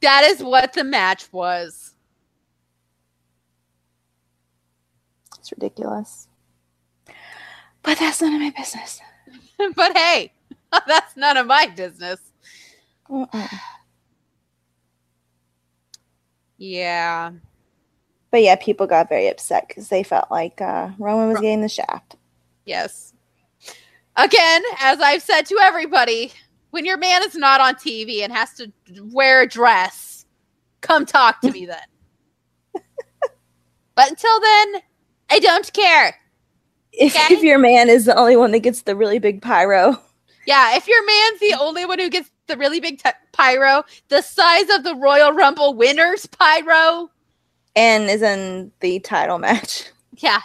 that is what the match was. It's ridiculous. But that's none of my business. (laughs) but hey, (laughs) that's none of my business. Mm-mm. Yeah. But yeah, people got very upset because they felt like uh, Roman was Ro- getting the shaft. Yes. Again, as I've said to everybody, when your man is not on TV and has to wear a dress, come talk to me then. (laughs) but until then, I don't care. If, Okay. if your man is the only one that gets the really big pyro, Yeah, if your man's the only one who gets the really big t- pyro, the size of the Royal Rumble winners pyro, and is in the title match. yeah,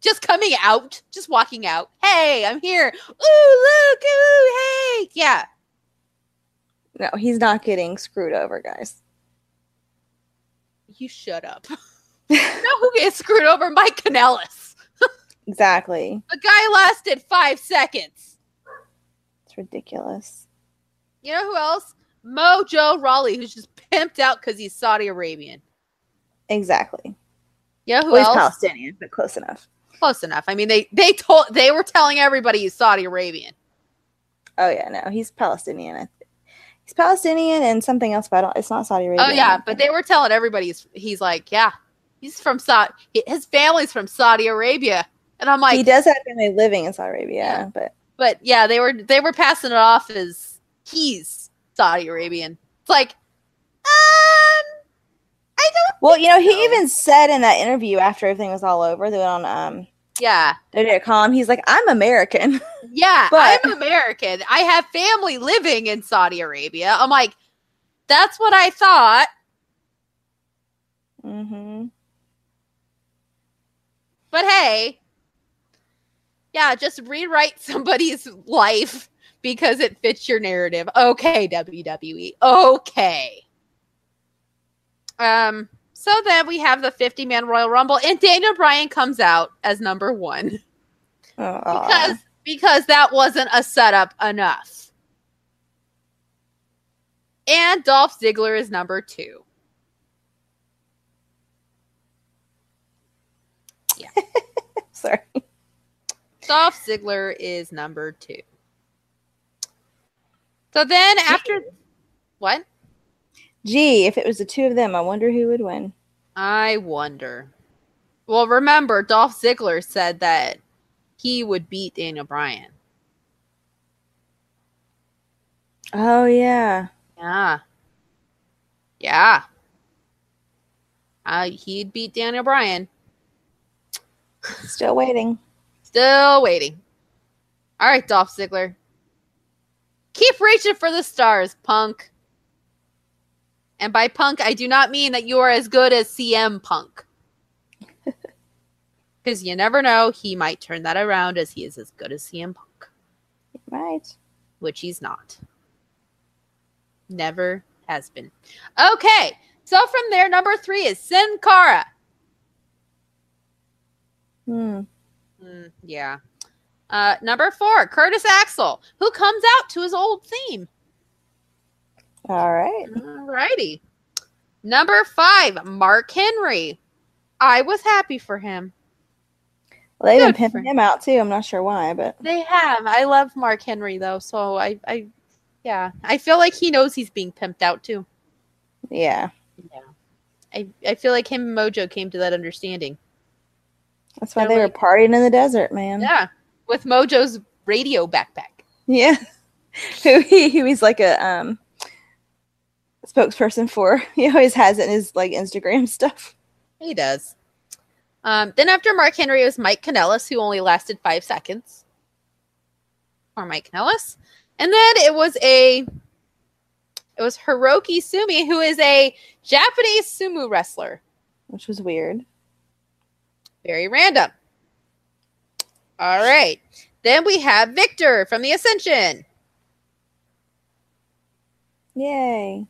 just coming out, just walking out. Hey, I'm here. Ooh, look, ooh, hey, yeah. No, he's not getting screwed over, guys. You shut up. (laughs) you know who gets screwed over? Mike Kanellis. Exactly. The guy lasted five seconds. It's ridiculous. You know who else? Mojo Rawley, who's just pimped out because he's Saudi Arabian. Exactly. You know who Well, he's else? Palestinian, but close enough. Close enough. I mean, they they told they were telling everybody he's Saudi Arabian. Oh yeah, no, he's Palestinian. He's Palestinian and something else, but I don't, it's not Saudi Arabia. Oh yeah, but they were telling everybody he's, he's like, yeah, he's from Saudi. His family's from Saudi Arabia, and I'm like, he does have family living in Saudi Arabia, Yeah. but but yeah, they were they were passing it off as he's Saudi Arabian. It's like, um, I don't. well, you know, he even said in that interview after everything was all over, they went on um Yeah, they did a column. He's like, "I'm American." (laughs) yeah, But- I'm American. I have family living in Saudi Arabia. I'm like, that's what I thought. hmm But hey, yeah, just rewrite (laughs) somebody's life because it fits your narrative. Okay, WWE. Okay. Um, so then we have the 50 man Royal Rumble, and Daniel Bryan comes out as number one because because that wasn't a setup enough. And Dolph Ziggler is number two. (laughs) sorry. Dolph Ziggler is number two. So then after what? Gee, if it was the two of them, I wonder who would win. I wonder. Well, remember, Dolph Ziggler said that he would beat Daniel Bryan. Oh yeah, Yeah. Yeah. Uh, he'd beat Daniel Bryan. Still waiting. Still waiting. All right, Dolph Ziggler. Keep reaching for the stars, punk. And by punk, I do not mean that you are as good as CM Punk. (laughs) Because you never know, he might turn that around as he is as good as CM Punk, Right. which he's not. Never has been. Okay, so from there, number three is Sin Cara. Hmm. Mm, yeah. Uh, number four, Curtis Axel, who comes out to his old theme. All right. All righty. Number five, Mark Henry. I was happy for him. Well, they've been Good for pimping him out too. I'm not sure why, but They have. I love Mark Henry though, so I, I, yeah, I feel like he knows he's being pimped out too. yeah, Yeah. I, I feel like him and Mojo came to that understanding. That's why They're like- were partying in the desert, man. Yeah, with Mojo's radio backpack. Yeah. (laughs) Who he who he's like a um spokesperson for. (laughs) He always has it in his like Instagram (laughs) stuff. He does. Um, then after Mark Henry it was Mike Kanellis, who only lasted five seconds. Or Mike Kanellis. And then it was a it was Hiroki Sumi, who is a Japanese sumo wrestler. Which was weird. Very random. All right. Then we have Viktor from the Ascension. Yay.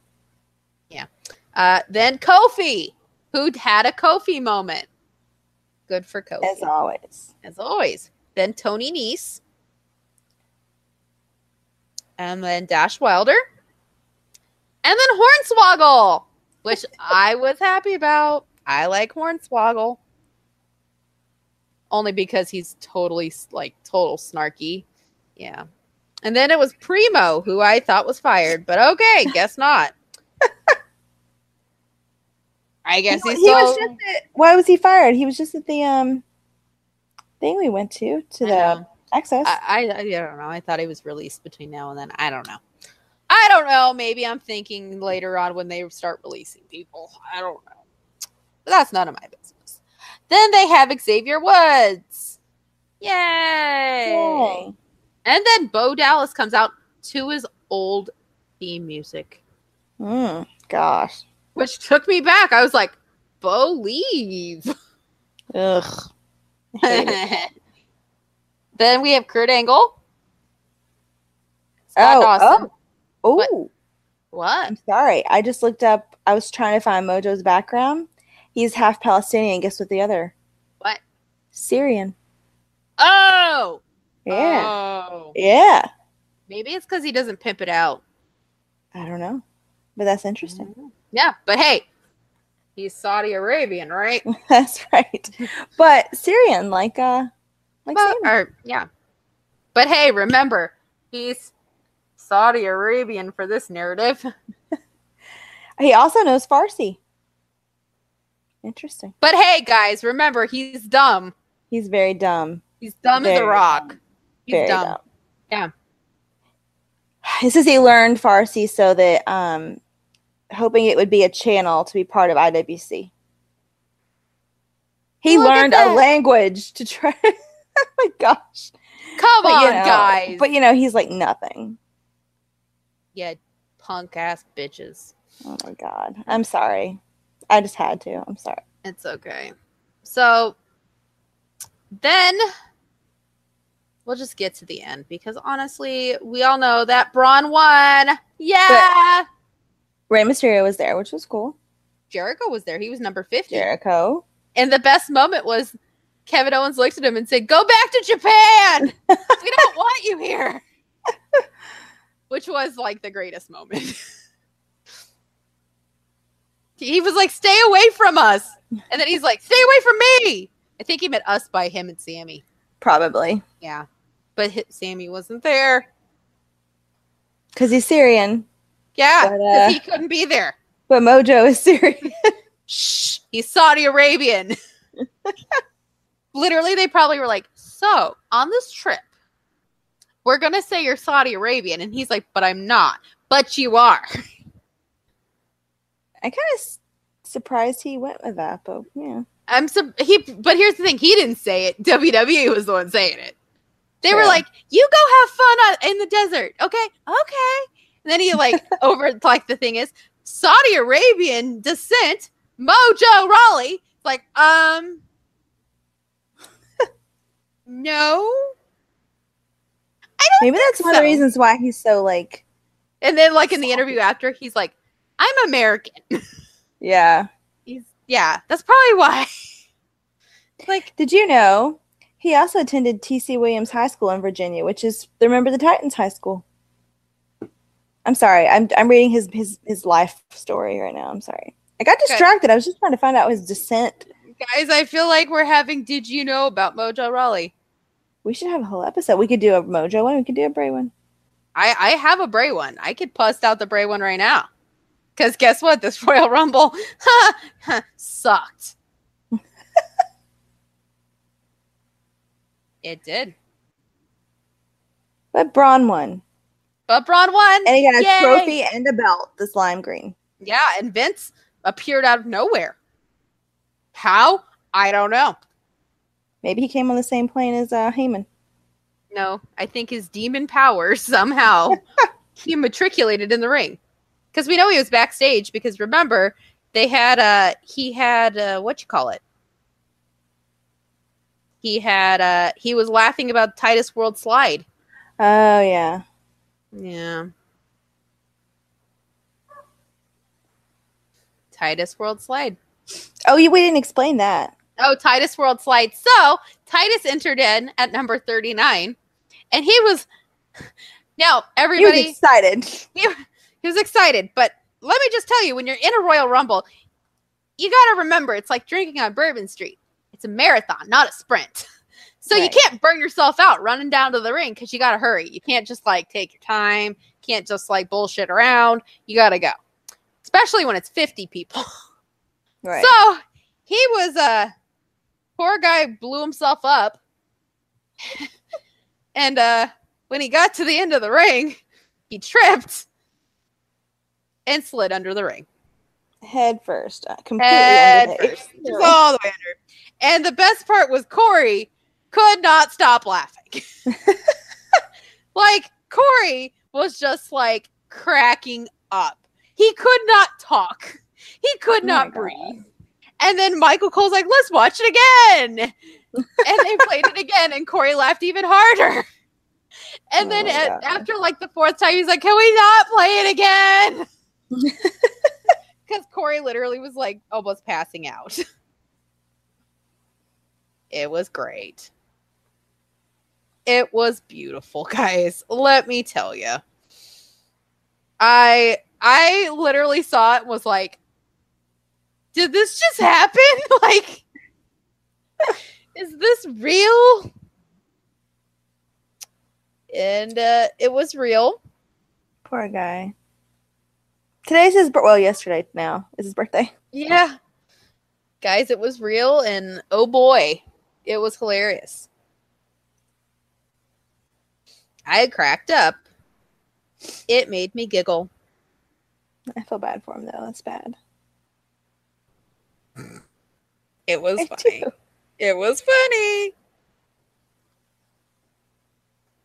Yeah. Uh, then Kofi, who'd had a Kofi moment. Good for Kofi. As always. as always. Then Tony Nese. And then Dash Wilder. And then Hornswoggle, which (laughs) I was happy about. I like Hornswoggle. Only because he's totally, like, total snarky. Yeah. And then it was Primo, who I thought was fired, but okay, (laughs) guess not. I guess he he's was still. just at, why was he fired? He was just at the um thing we went to to the access. I, I, I don't know. I thought he was released between now and then. I don't know. I don't know. Maybe I'm thinking later on when they start releasing people. I don't know. But that's none of my business. Then they have Xavier Woods. Yay! Yay. And then Bo Dallas comes out to his old theme music, Mm, gosh. which took me back. I was like, Bo, leave. (laughs) Ugh. I hate it. (laughs) then we have Kurt Angle. Scott Oh, Dawson. Oh, What? oh, What? I'm sorry. I just looked up. I was trying to find Mojo's background. He's half Palestinian. Guess what? The other What? Syrian. Oh! Yeah, Oh. yeah. Maybe it's because he doesn't pimp it out. I don't know, but that's interesting. Yeah, but hey, he's Saudi Arabian, right? (laughs) that's right. But Syrian, like uh, like Sam. or, yeah. But hey, remember, he's Saudi Arabian for this narrative. (laughs) He also knows Farsi. Interesting. But hey, guys, remember, he's dumb. He's very dumb. He's dumb as a Very rock. He's Very dumb. dumb. Yeah. It says he learned Farsi so that um, hoping it would be a channel to be part of IWC. He Look learned a language to try. (laughs) oh my gosh. Come But, on, you know, guys. But you know, he's like nothing. yeah, punk ass bitches. Oh my god. I'm sorry. I just had to. I'm sorry. It's okay. So then we'll just get to the end because honestly, we all know that Braun won. Yeah. Rey Mysterio was there, which was cool. Jericho was there. He was number 50. Jericho. And the best moment was Kevin Owens looked at him and said, Go back to Japan. (laughs) we don't want you here. (laughs) Which was like the greatest moment. (laughs) he was like, Stay away from us. And then he's like, Stay away from me. I think he meant us by him and Sami. Probably. Yeah. But Sami wasn't there. Because he's Syrian. Yeah. But, uh, he couldn't be there. But Mojo is (laughs) Syrian. Shh. He's Saudi Arabian. Literally, they probably were like, So, on this trip, we're going to say you're Saudi Arabian. And he's like, But I'm not. But you are. (laughs) I kind of s- surprised he went with that, but yeah. I'm so he but here's the thing, he didn't say it. (laughs) WWE was the one saying it. They were like, "You go have fun on, in the desert." Okay? Okay. And then he like (laughs) over like the thing is Saudi Arabian descent, Mojo Rawley. Like, um (laughs) No. Maybe that's one of the reasons why he's so like, And then like in the interview after, he's like, "I'm American." (laughs) yeah. He's yeah, that's probably why. (laughs) like Did you know he also attended TC Williams High School in Virginia, which is remember the Titans High School. I'm sorry. I'm I'm reading his his his life story right now. I'm sorry. I got distracted. I was just trying to find out his descent. Guys, I feel like we're having Did You Know About Mojo Rawley? We should have a whole episode. We could do a Mojo one. We could do a Bray one. I, I have a Bray one. I could bust out the Bray one right now. Because guess what? This Royal Rumble (laughs) sucked. it did. But Braun won, But Braun won. and he got a Yay! trophy and a belt. This lime green. Yeah, and Vince appeared out of nowhere. How? I don't know. Maybe he came on the same plane as uh, Heyman. No, I think his demon powers (laughs) somehow (laughs) he matriculated in the ring. Because we know he was backstage because remember, they had uh he had uh what you call it? He had uh he was laughing about Titus World Slide. Oh yeah. Yeah. Titus World Slide. Oh, you we didn't explain that. Oh, Titus World Slide. So Titus entered in at number 39, and he was (laughs) now He was everybody excited. he, (laughs) he was excited. But let me just tell you, when you're in a Royal Rumble, you got to remember it's like drinking on Bourbon Street. It's a marathon, not a sprint. (laughs) So you can't burn yourself out running down to the ring because you got to hurry. You can't just like take your time. Can't just like bullshit around. You got to go, especially when it's 50 people. (laughs) Right. So he was uh poor guy blew himself up. (laughs) and uh when he got to the end of the ring, he tripped and slid under the ring. head first, uh, completely Head under the- first. Just all the way under. And the best part was Corey could not stop laughing. (laughs) like Corey was just like cracking up. He could not talk. He could Oh not God. breathe. And then Michael Cole's like, let's watch it again. and they played it again, and Corey laughed even harder. And Oh then at- after like the fourth time, he's like, can we not play it again? (laughs) Because Corey literally was like almost passing out. (laughs) It was great. It was beautiful, guys. Let me tell you. I I literally saw it was like, did this just happen? (laughs) like is this real? And uh it was real. Poor guy. Today's his well, yesterday now is his birthday. Yeah. Guys, it was real and oh boy, it was hilarious. I cracked up. It made me giggle. I feel bad for him though. That's bad. It was (laughs) I funny. do. It was funny.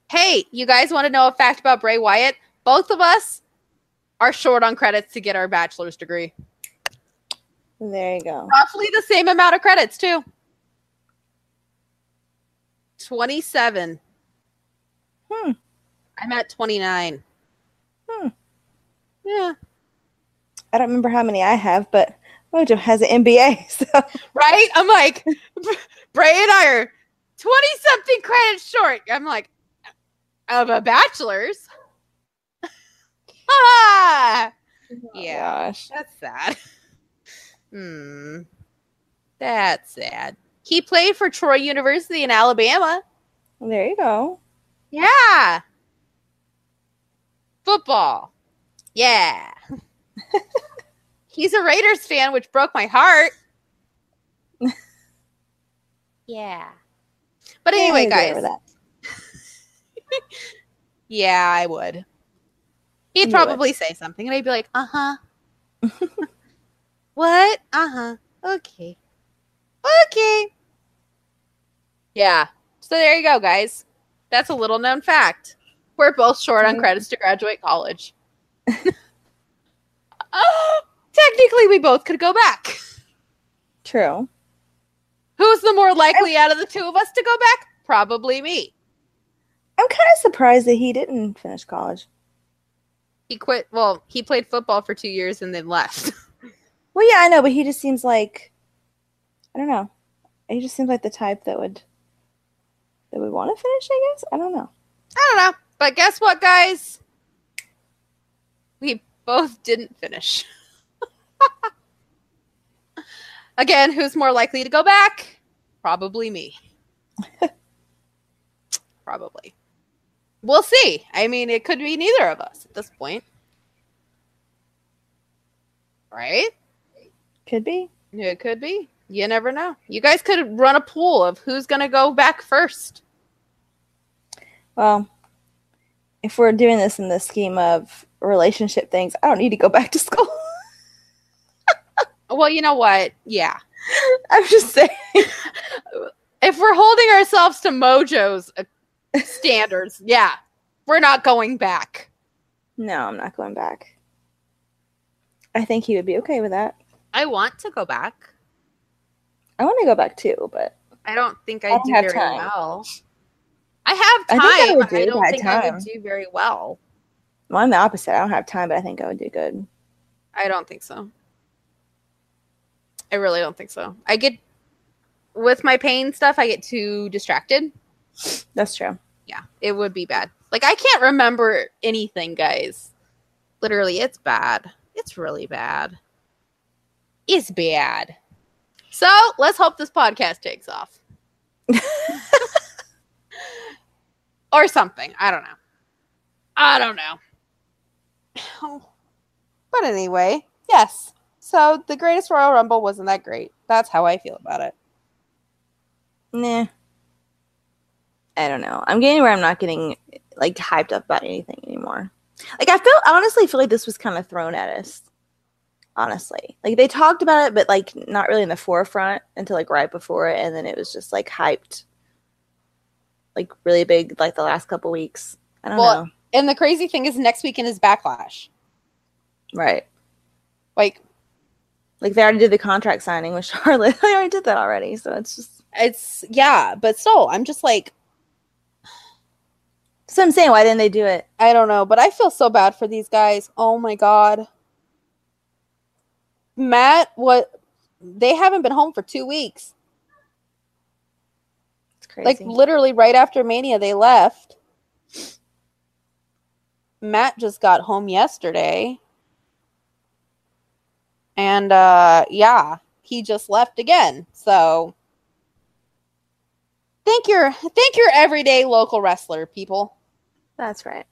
Hey, you guys want to know a fact about Bray Wyatt? Both of us are short on credits to get our bachelor's degree. There you go. Roughly the same amount of credits, too. 27. Hmm. I'm at 29. Hmm. Yeah. I don't remember how many I have, but Mojo has an MBA, (laughs) so Right? I'm like, Bray and I are 20 something credits short. I'm like, of a bachelor's. Ah! Yeah. Gosh. That's sad. (laughs) Hmm. That's sad. He played for Troy University in Alabama. There you go. Yeah. Football. Yeah. (laughs) He's a Raiders fan, which broke my heart. (laughs) yeah. But anyway, guys. Yeah, I would. He'd probably say something, and I'd be like, "Uh huh." (laughs) what? Uh huh. Okay. Okay. Yeah. So there you go, guys. That's a little known fact. We're both short on (laughs) credits to graduate college. Oh, (gasps) technically, we both could go back. True. Who's the more likely out of the two of us to go back? Probably me. I'm kind of surprised that he didn't finish college. He quit. Well, he played football for two years and then left. (laughs) Well, yeah, I know, but he just seems like I don't know. He just seems like the type that would that would want to finish. I guess I don't know. I don't know. But guess what, guys? We both didn't finish. (laughs) Again, who's more likely to go back? Probably me. (laughs) Probably. We'll see. I mean, it could be neither of us at this point. Right? Could be. It could be. You never know. You guys could run a pool of who's going to go back first. Well, if we're doing this in the scheme of relationship things, I don't need to go back to school. (laughs) Well, you know what? Yeah. I'm just saying. if we're holding ourselves to Mojo's standards, yeah, we're not going back. No, I'm not going back. I think he would be okay with that. I want to go back. I want to go back too, but I don't think I, I don't do have very time. well. I have I time. think I would I, do I don't had think I would do very well. well, I'm the opposite. I don't have time, but I think I would do good. I don't think so. I really don't think so. I get with my pain stuff. I get too distracted. That's true. Yeah, it would be bad. Like I can't remember anything, guys. Literally, it's bad. It's really bad. It's bad. So let's hope this podcast takes off. (laughs) or something. I don't know. I don't know. (sighs) But anyway, yes. So the greatest Royal Rumble wasn't that great. That's how I feel about it. Nah. I don't know. I'm getting where I'm not getting like hyped up about anything anymore. Like I feel I honestly feel like this was kind of thrown at us. Honestly. Like they talked about it, but like not really in the forefront until like right before it, and then it was just like hyped like really big like the last couple weeks. I don't Well, know. And the crazy thing is next weekend is backlash. Right. Like Like they already did the contract signing with (laughs) Charlotte. they already did that already. So it's just it's yeah, but still, I'm just like, so I'm saying why didn't they do it? I don't know, but I feel so bad for these guys. Oh my god. Matt, what they haven't been home for two weeks. It's crazy. Like literally right after Mania, they left. Matt just got home yesterday. And uh yeah, he just left again. So thank your thank your everyday local wrestler, people. That's right.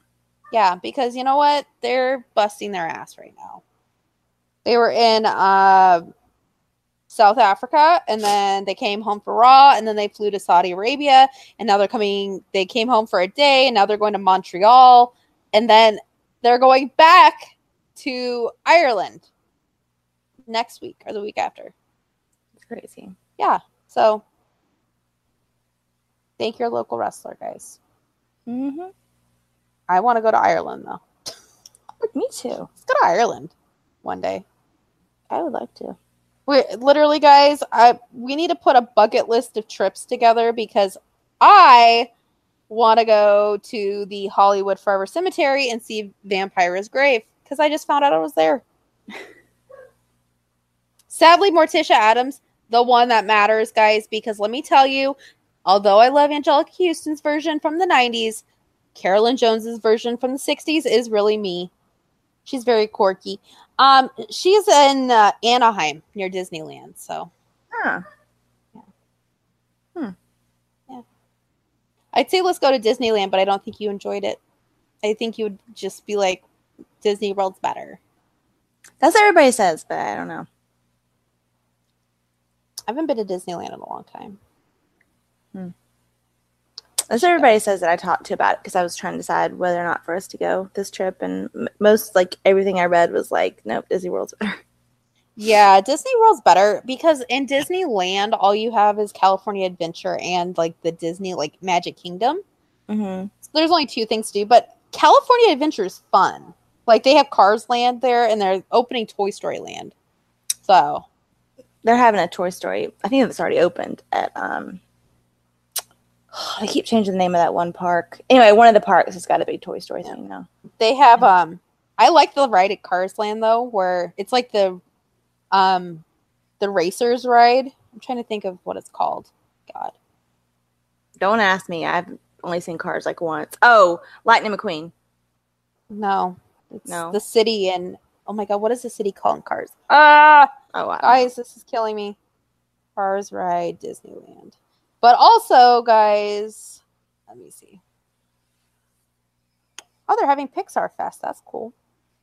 Yeah, because you know what? They're busting their ass right now. They were in uh, South Africa and then they came home for Raw and then they flew to Saudi Arabia and now they're coming they came home for a day and now they're going to Montreal and then they're going back to Ireland next week or the week after. It's crazy. Yeah. So thank your local wrestler, guys. Mm-hmm. I want to go to Ireland though. (laughs) Me too. Let's go to Ireland one day. I would like to. We literally, guys, I we need to put a bucket list of trips together because I want to go to the Hollywood Forever Cemetery and see Vampira's grave because I just found out I was there. (laughs) Sadly, Morticia Addams, the one that matters, guys, because let me tell you, although I love Anjelica Huston's version from the 90s, Carolyn Jones's version from the 60s is really me. She's very quirky. Um, she's in uh, Anaheim near Disneyland, so Huh. I'd say let's go to Disneyland, but I don't think you enjoyed it. I think you would just be like, Disney World's better. That's what everybody says, but I don't know. I haven't been to Disneyland in a long time. That's what everybody says that I talked to about it because I was trying to decide whether or not for us to go this trip, and m- most like everything I read was like, nope, Disney World's (laughs) better. Yeah, Disney World's better because in Disneyland, all you have is California Adventure and like the Disney like Magic Kingdom. Mm-hmm. So there's only two things to do, but California Adventure is fun. Like they have Cars Land there, and they're opening Toy Story Land. So They're having a Toy Story. I think it's already opened at. um (sighs) I keep changing the name of that one park. Anyway, one of the parks has got a big Toy Story thing now. they have um I like the ride at Cars Land though, where it's like the um the racers ride. I'm trying to think of what it's called. God. Don't ask me. I've only seen Cars like once. Oh, Lightning McQueen. No. It's No. the city and oh my god, what is the city called in Cars? Ah Oh wow. guys, this is killing me. Cars ride Disneyland. But also, guys, let me see. Oh, they're having Pixar Fest. That's cool.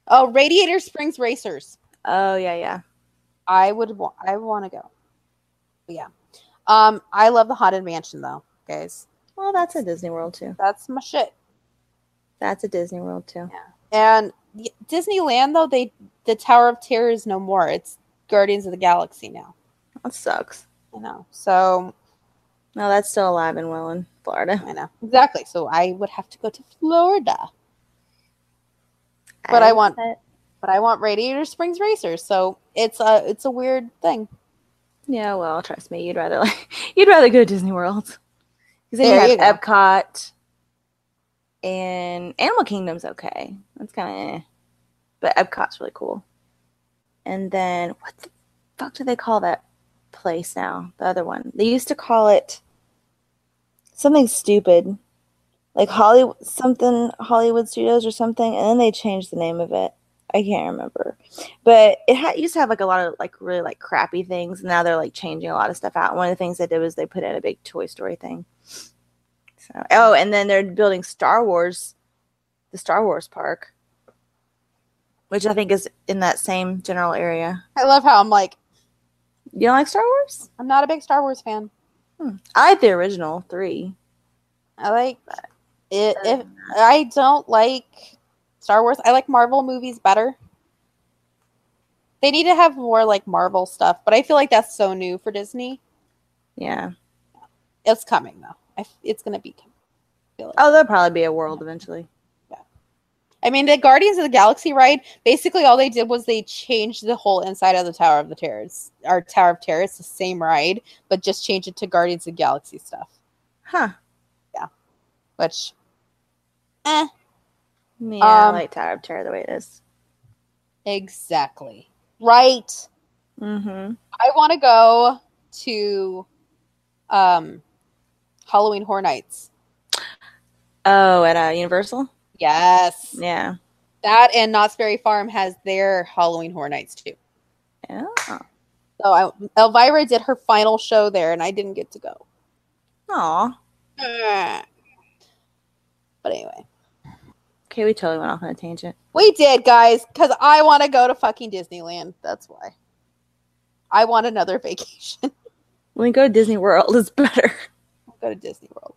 Oh, Radiator Springs Racers. Oh yeah, yeah. I would want. I want to go. But yeah. Um, I love the Haunted Mansion though, guys. Well, that's a Disney World too. That's my shit. That's a Disney World too. Yeah. And Disneyland though, they the Tower of Terror is no more. It's Guardians of the Galaxy now. That sucks. You know. So No, that's still alive and well in Florida. I know exactly. So I would have to go to Florida, But I want- bet- but I want Radiator Springs Racers. So it's a it's a weird thing. Yeah, well, trust me, you'd rather like (laughs) you'd rather go to Disney World because then you have. Epcot and Animal Kingdom's okay. That's kind of, eh. but Epcot's really cool. And then what the fuck do they call that place now? The other one they used to call it something stupid, like Hollywood something Hollywood Studios or something, and then they changed the name of it. I can't remember but it ha- used to have like a lot of like really like crappy things. And now they're like changing a lot of stuff out. One of the things they did was they put in a big Toy Story thing. So, oh, and then they're building Star Wars, the Star Wars park, which I think is in that same general area. I love how I'm like, You don't like Star Wars? I'm not a big Star Wars fan. Hmm. I like the original three. I like it. Uh, if I don't like Star Wars, I like Marvel movies better. They need to have more like Marvel stuff, but I feel like that's so new for Disney. Yeah. It's coming though. I f it's gonna be. coming. I feel like. Oh, there'll probably be a world eventually. I mean, the Guardians of the Galaxy ride, basically all they did was they changed the whole inside of the Tower of the Terrors. Our Tower of Terror, it's the same ride, but just change it to Guardians of the Galaxy stuff. Huh. Yeah. Which, eh, Yeah, I Um, like Tower of Terror the way it is. exactly. Right. Mm-hmm. I want to go to um, Halloween Horror Nights. Oh, at uh, Universal? Yes. Yeah. That and Knott's Berry Farm has their Halloween Horror Nights too. Yeah. So I, Elvira did her final show there, and I didn't get to go. Aw. (sighs) But anyway, Okay, we totally went off on a tangent. we did, guys, because I want to go to fucking Disneyland. That's why. I want another (laughs) vacation. When we go to Disney World, it's better. We'll go to Disney World.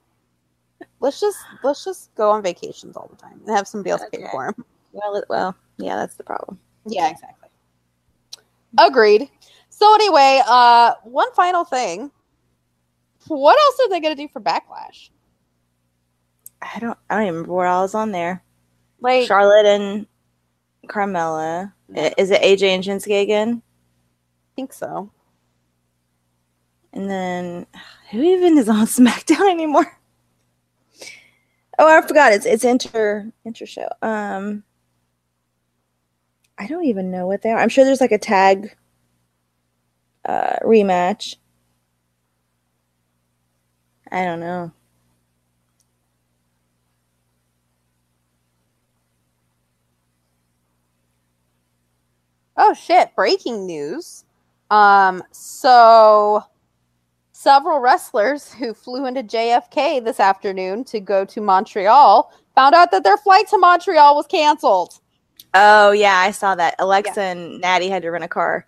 Let's just let's just go on vacations all the time and have somebody else pay for them. Well, it, well, yeah, that's the problem. Yeah, exactly. Agreed. So anyway, uh, one final thing. What else are they gonna do for Backlash? I don't. I don't even remember what I was on there. Like, Charlotte and Carmella. I- Is it AJ and Shinsuke again? I think so. And then who even is on (laughs) SmackDown anymore? Oh, I forgot. It's it's inter inter show. Um, I don't even know what they are. I'm sure there's like a tag uh, rematch. I don't know. Oh shit! Breaking news. Um, so several wrestlers who flew into JFK this afternoon to go to Montreal found out that their flight to Montreal was canceled. Oh yeah, I saw that. Alexa and Natty had to rent a car.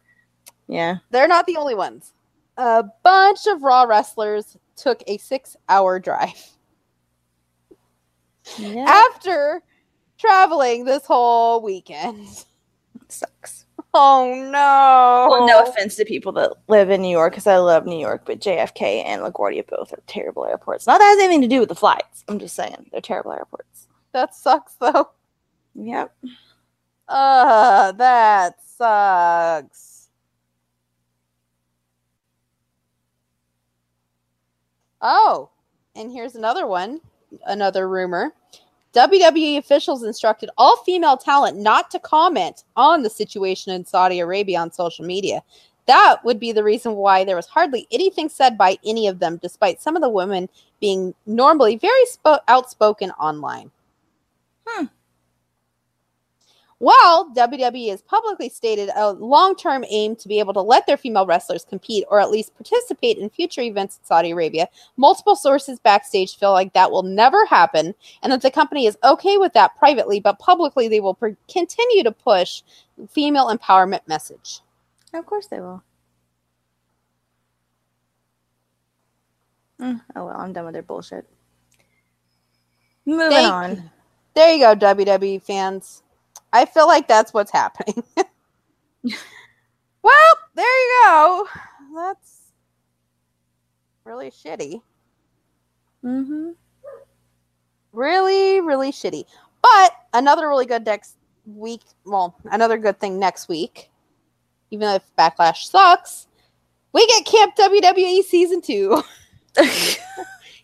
Yeah. They're not the only ones. A bunch of Raw wrestlers took a six-hour drive Yeah. after traveling this whole weekend. sucks. Oh no! Well, no offense to people that live in New York, because I love New York, but JFK and LaGuardia both are terrible airports. Not that has anything to do with the flights. I'm just saying they're terrible airports. That sucks though. Yep. Uh, that sucks. Oh, and here's another one, another rumor. WWE officials instructed all female talent not to comment on the situation in Saudi Arabia on social media. That would be the reason why there was hardly anything said by any of them, despite some of the women being normally very spo- outspoken online. Hmm. While WWE has publicly stated a long term aim to be able to let their female wrestlers compete or at least participate in future events in Saudi Arabia, multiple sources backstage feel like that will never happen and that the company is okay with that privately, but publicly they will pr- continue to push female empowerment message. Of course they will. Mm, oh well, I'm done with their bullshit. Moving Thank- on. There you go, WWE fans. I feel like that's what's happening. (laughs) well, there you go. That's really shitty. Mm-hmm. really really shitty but another really good next week well another good thing next week even if backlash sucks we get camp wwe season two (laughs) (laughs)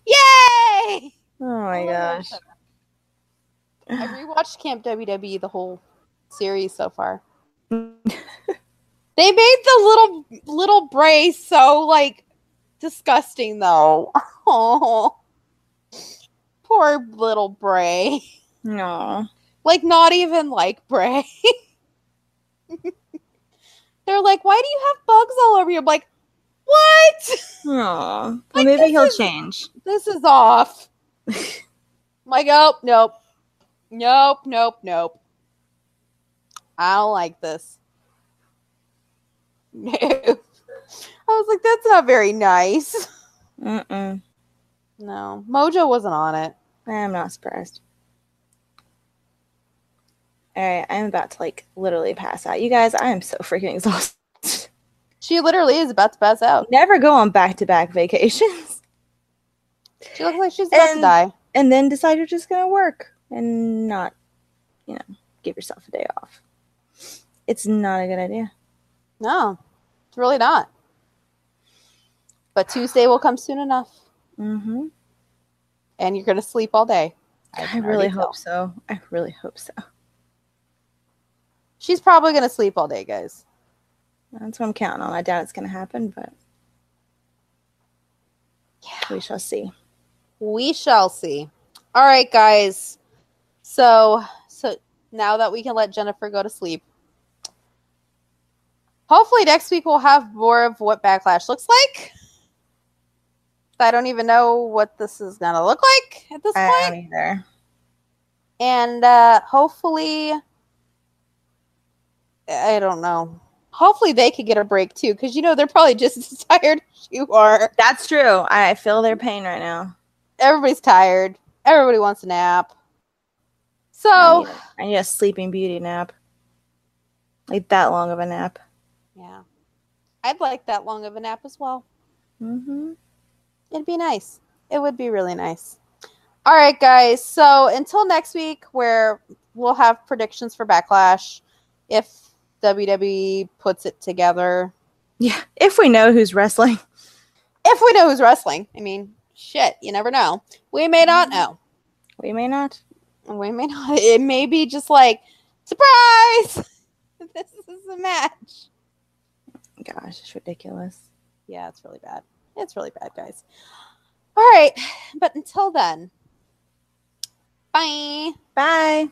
yay Oh my gosh. I (laughs) rewatched camp wwe the whole series so far they made the little little bray so like disgusting though oh (laughs) poor little bray No. like not even like Bray. (laughs) They're like, why do you have bugs all over you? I'm like, what? Aw. Well, Like, maybe he'll is- change. This is off. I'm like, oh, nope. Nope, nope, nope. I don't like this. No. (laughs) I was like, that's not very nice. Mm-mm. No, Mojo wasn't on it. I'm not surprised. All right, I'm about to like literally pass out. You guys, I am so freaking (laughs) exhausted. She literally is about to pass out. Never go on back to back vacations She looks like she's about to die. and then decide you're just going to work and not, you know, give yourself a day off. It's not a good idea. No, it's really not. But Tuesday will come soon enough, Mm-hmm. and you're gonna sleep all day. I, can really hope tell. so. I really hope so. She's probably gonna sleep all day, guys. That's what I'm counting on. I doubt it's going to happen, but Yeah. we shall see. We shall see. All right, guys. So, so now that we can let Jennifer go to sleep, hopefully next week we'll have more of what backlash looks like. I don't even know what this is gonna look like at this I point. don't either. and uh hopefully i don't know hopefully they could get a break too because you know they're probably just (laughs) as tired as you are That's true. I feel their pain right now. everybody's tired everybody wants a nap I so need, a- I need a sleeping beauty nap. Like that long of a nap. yeah i'd like that long of a nap as well Mm-hmm. it'd be nice it would be really nice all right guys so until next week where we'll have predictions for backlash if wwe puts it together Yeah, if we know who's wrestling. if we know who's wrestling. I mean, shit, you never know. We may not know. We may not. We may not. (laughs) It may be just like surprise. (laughs) this is a match. Gosh, it's ridiculous. Yeah, it's really bad. It's really bad, guys. All right, but until then, bye. Bye.